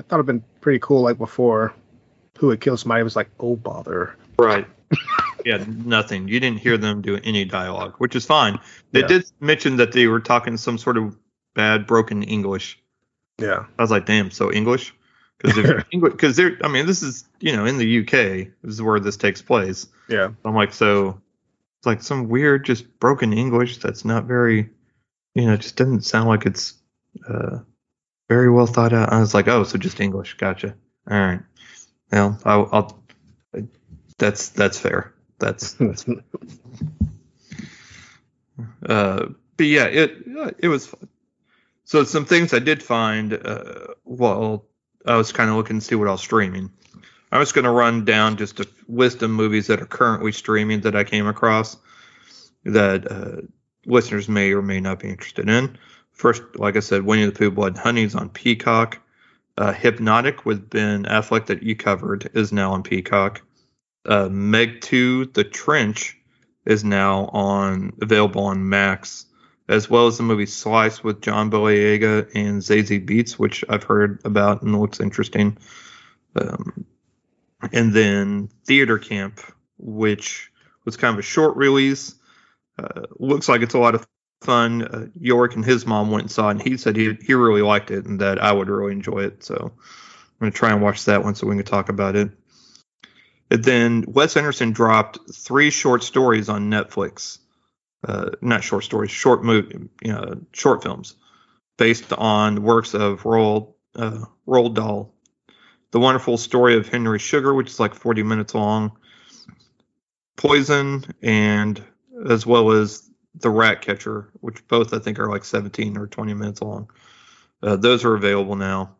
I thought it'd been pretty cool. Like before, who had killed somebody was like, oh bother. Right. yeah, nothing. You didn't hear them do any dialogue, which is fine. They Yeah. did mention that they were talking some sort of bad broken English. Yeah. I was like, damn, so English? Because because they're, I mean, this is you know in the UK. This is where this takes place. Yeah. I'm like, so It's like some weird, just broken English that's not very, you know, it just doesn't sound like it's uh, very well thought out. I was like, oh, so just English, gotcha. All right. Well, I'll, I'll that's that's fair. That's that's. uh, but yeah, it it was fun. So some things I did find uh, while I was kind of looking to see what else streaming. I was going to run down just a list of movies that are currently streaming that I came across that uh, listeners may or may not be interested in. First, like I said, Winnie the Pooh Blood and Honey is on Peacock. Uh, Hypnotic with Ben Affleck that you covered is now on Peacock. Uh, Meg 2 The Trench is now on available on Max, as well as the movie Slice with John Boyega and Zazie Beetz, which I've heard about and looks interesting. Um, and then Theater Camp, which was kind of a short release. Uh, looks like it's a lot of fun. Uh, York and his mom went and saw it, and he said he he really liked it and that I would really enjoy it. So I'm gonna try and watch that one so we can talk about it. And then Wes Anderson dropped three short stories on Netflix. Uh, not short stories, short movie, you know, short films based on works of Roald uh, Roald Dahl. The Wonderful Story of Henry Sugar, which is like 40 minutes long. Poison, and as well as The Rat Catcher, which both I think are like 17 or 20 minutes long. Uh, those are available now.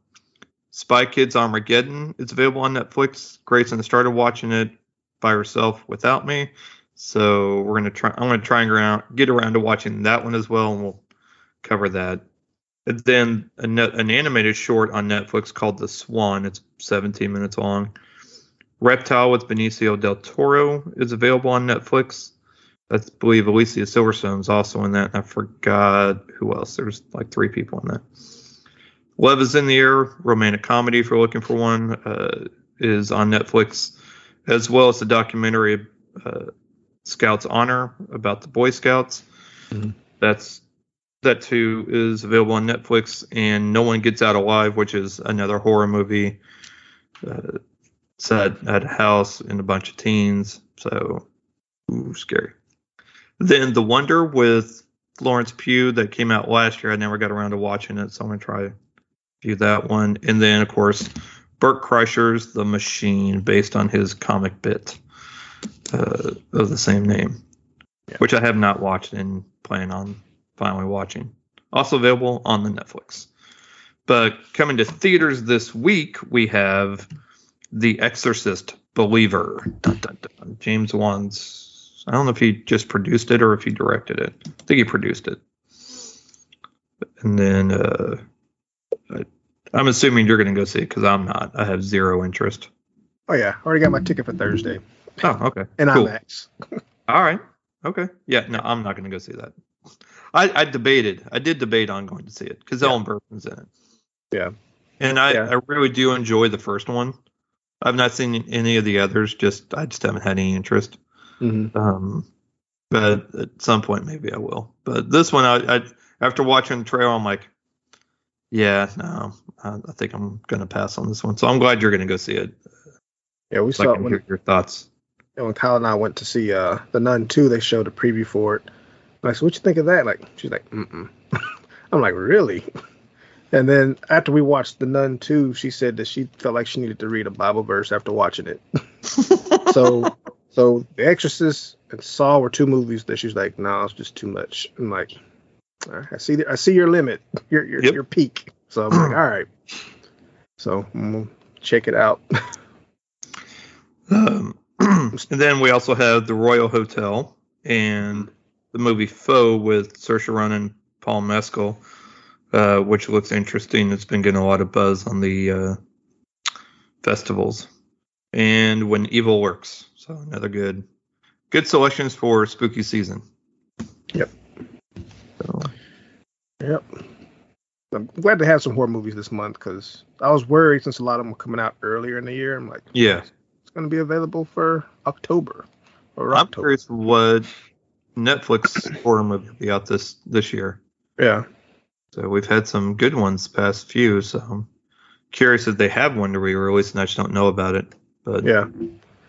Spy Kids Armageddon is available on Netflix. Grayson started watching it by herself without me, so we're gonna try. I'm gonna try and get around to watching that one as well, and we'll cover that. And then an animated short on Netflix called The Swan. It's 17 minutes long. Reptile with Benicio del Toro is available on Netflix. I believe Alicia Silverstone's also in that. I forgot who else. There's like three people in that. Love is in the Air, romantic comedy if you're looking for one, uh, is on Netflix, as well as the documentary uh, Scouts Honor about the Boy Scouts. Mm-hmm. That's that too is available on Netflix, and No One Gets Out Alive, which is another horror movie uh, set at a house and a bunch of teens. So, ooh, scary. Then The Wonder with Florence Pugh that came out last year. I never got around to watching it, so I'm gonna try view that one. And then of course Bert Kreischer's The Machine, based on his comic bit uh, of the same name, yeah. which I have not watched and plan on finally watching. Also available on the Netflix. But coming to theaters this week, we have The Exorcist Believer. Dun, dun, dun. James Wan's. I don't know if he just produced it or if he directed it. I think he produced it. And then uh, I'm assuming you're going to go see it because I'm not. I have zero interest. Oh yeah, I already got my ticket for Thursday. Oh okay. And cool. IMAX. All right. Okay. Yeah. No, I'm not going to go see that. I, I debated. I did debate on going to see it because yeah. Ellen Burstyn's in it. Yeah. And I, yeah. I really do enjoy the first one. I've not seen any of the others. Just I just haven't had any interest. Mm-hmm. Um, but at some point maybe I will. But this one, I, I after watching the trailer, I'm like, yeah, no, I, I think I'm going to pass on this one. So I'm glad you're going to go see it. Yeah, we so saw I when, hear your thoughts. And when Kyle and I went to see uh, the Nun 2, they showed a preview for it. I'm like, so what you think of that? Like, she's like, mm I'm like, really? And then after we watched the Nun 2, she said that she felt like she needed to read a Bible verse after watching it. so, so The Exorcist and Saw were two movies that she's like, no, it's just too much. I'm like, I see. The, I see your limit. Your your, yep. your peak. So I'm like, all right. So I'm check it out. um, and then we also have the Royal Hotel and the movie Foe with Saoirse Ronan, and Paul Mescal, uh, which looks interesting. It's been getting a lot of buzz on the uh, festivals. And When Evil Lurks. so another good good selections for spooky season. Yep. So. Yep. I'm glad to have some horror movies this month because I was worried since a lot of them were coming out earlier in the year. I'm like, yeah, it's going to be available for October or I'm October. curious what Netflix horror movie will be out this this year. Yeah. So we've had some good ones past few. So I'm curious if they have one to re-release, and I just don't know about it. But yeah,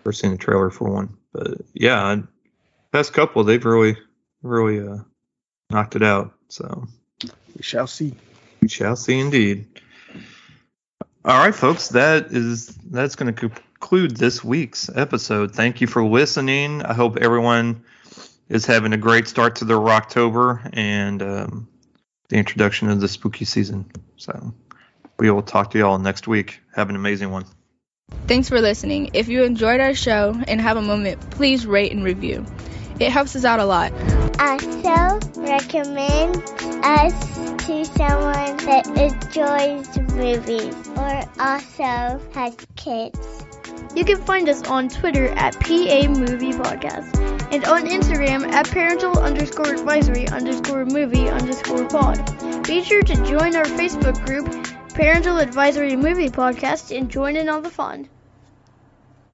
we're seeing the trailer for one. But yeah, past couple they've really really uh, knocked it out. So We shall see. we shall see indeed. All right, folks, that is that's going to conclude this week's episode. Thank you for listening. I hope everyone is having a great start to their October and um, the introduction of the spooky season. So we will talk to y'all next week. Have an amazing one. Thanks for listening. If you enjoyed our show and have a moment, please rate and review. It helps us out a lot. Also, recommend us to someone that enjoys movies or also has kids. You can find us on Twitter at PA Movie Podcast and on Instagram at parental underscore advisory underscore movie underscore pod. Be sure to join our Facebook group, Parental Advisory Movie Podcast, and join in on the fun.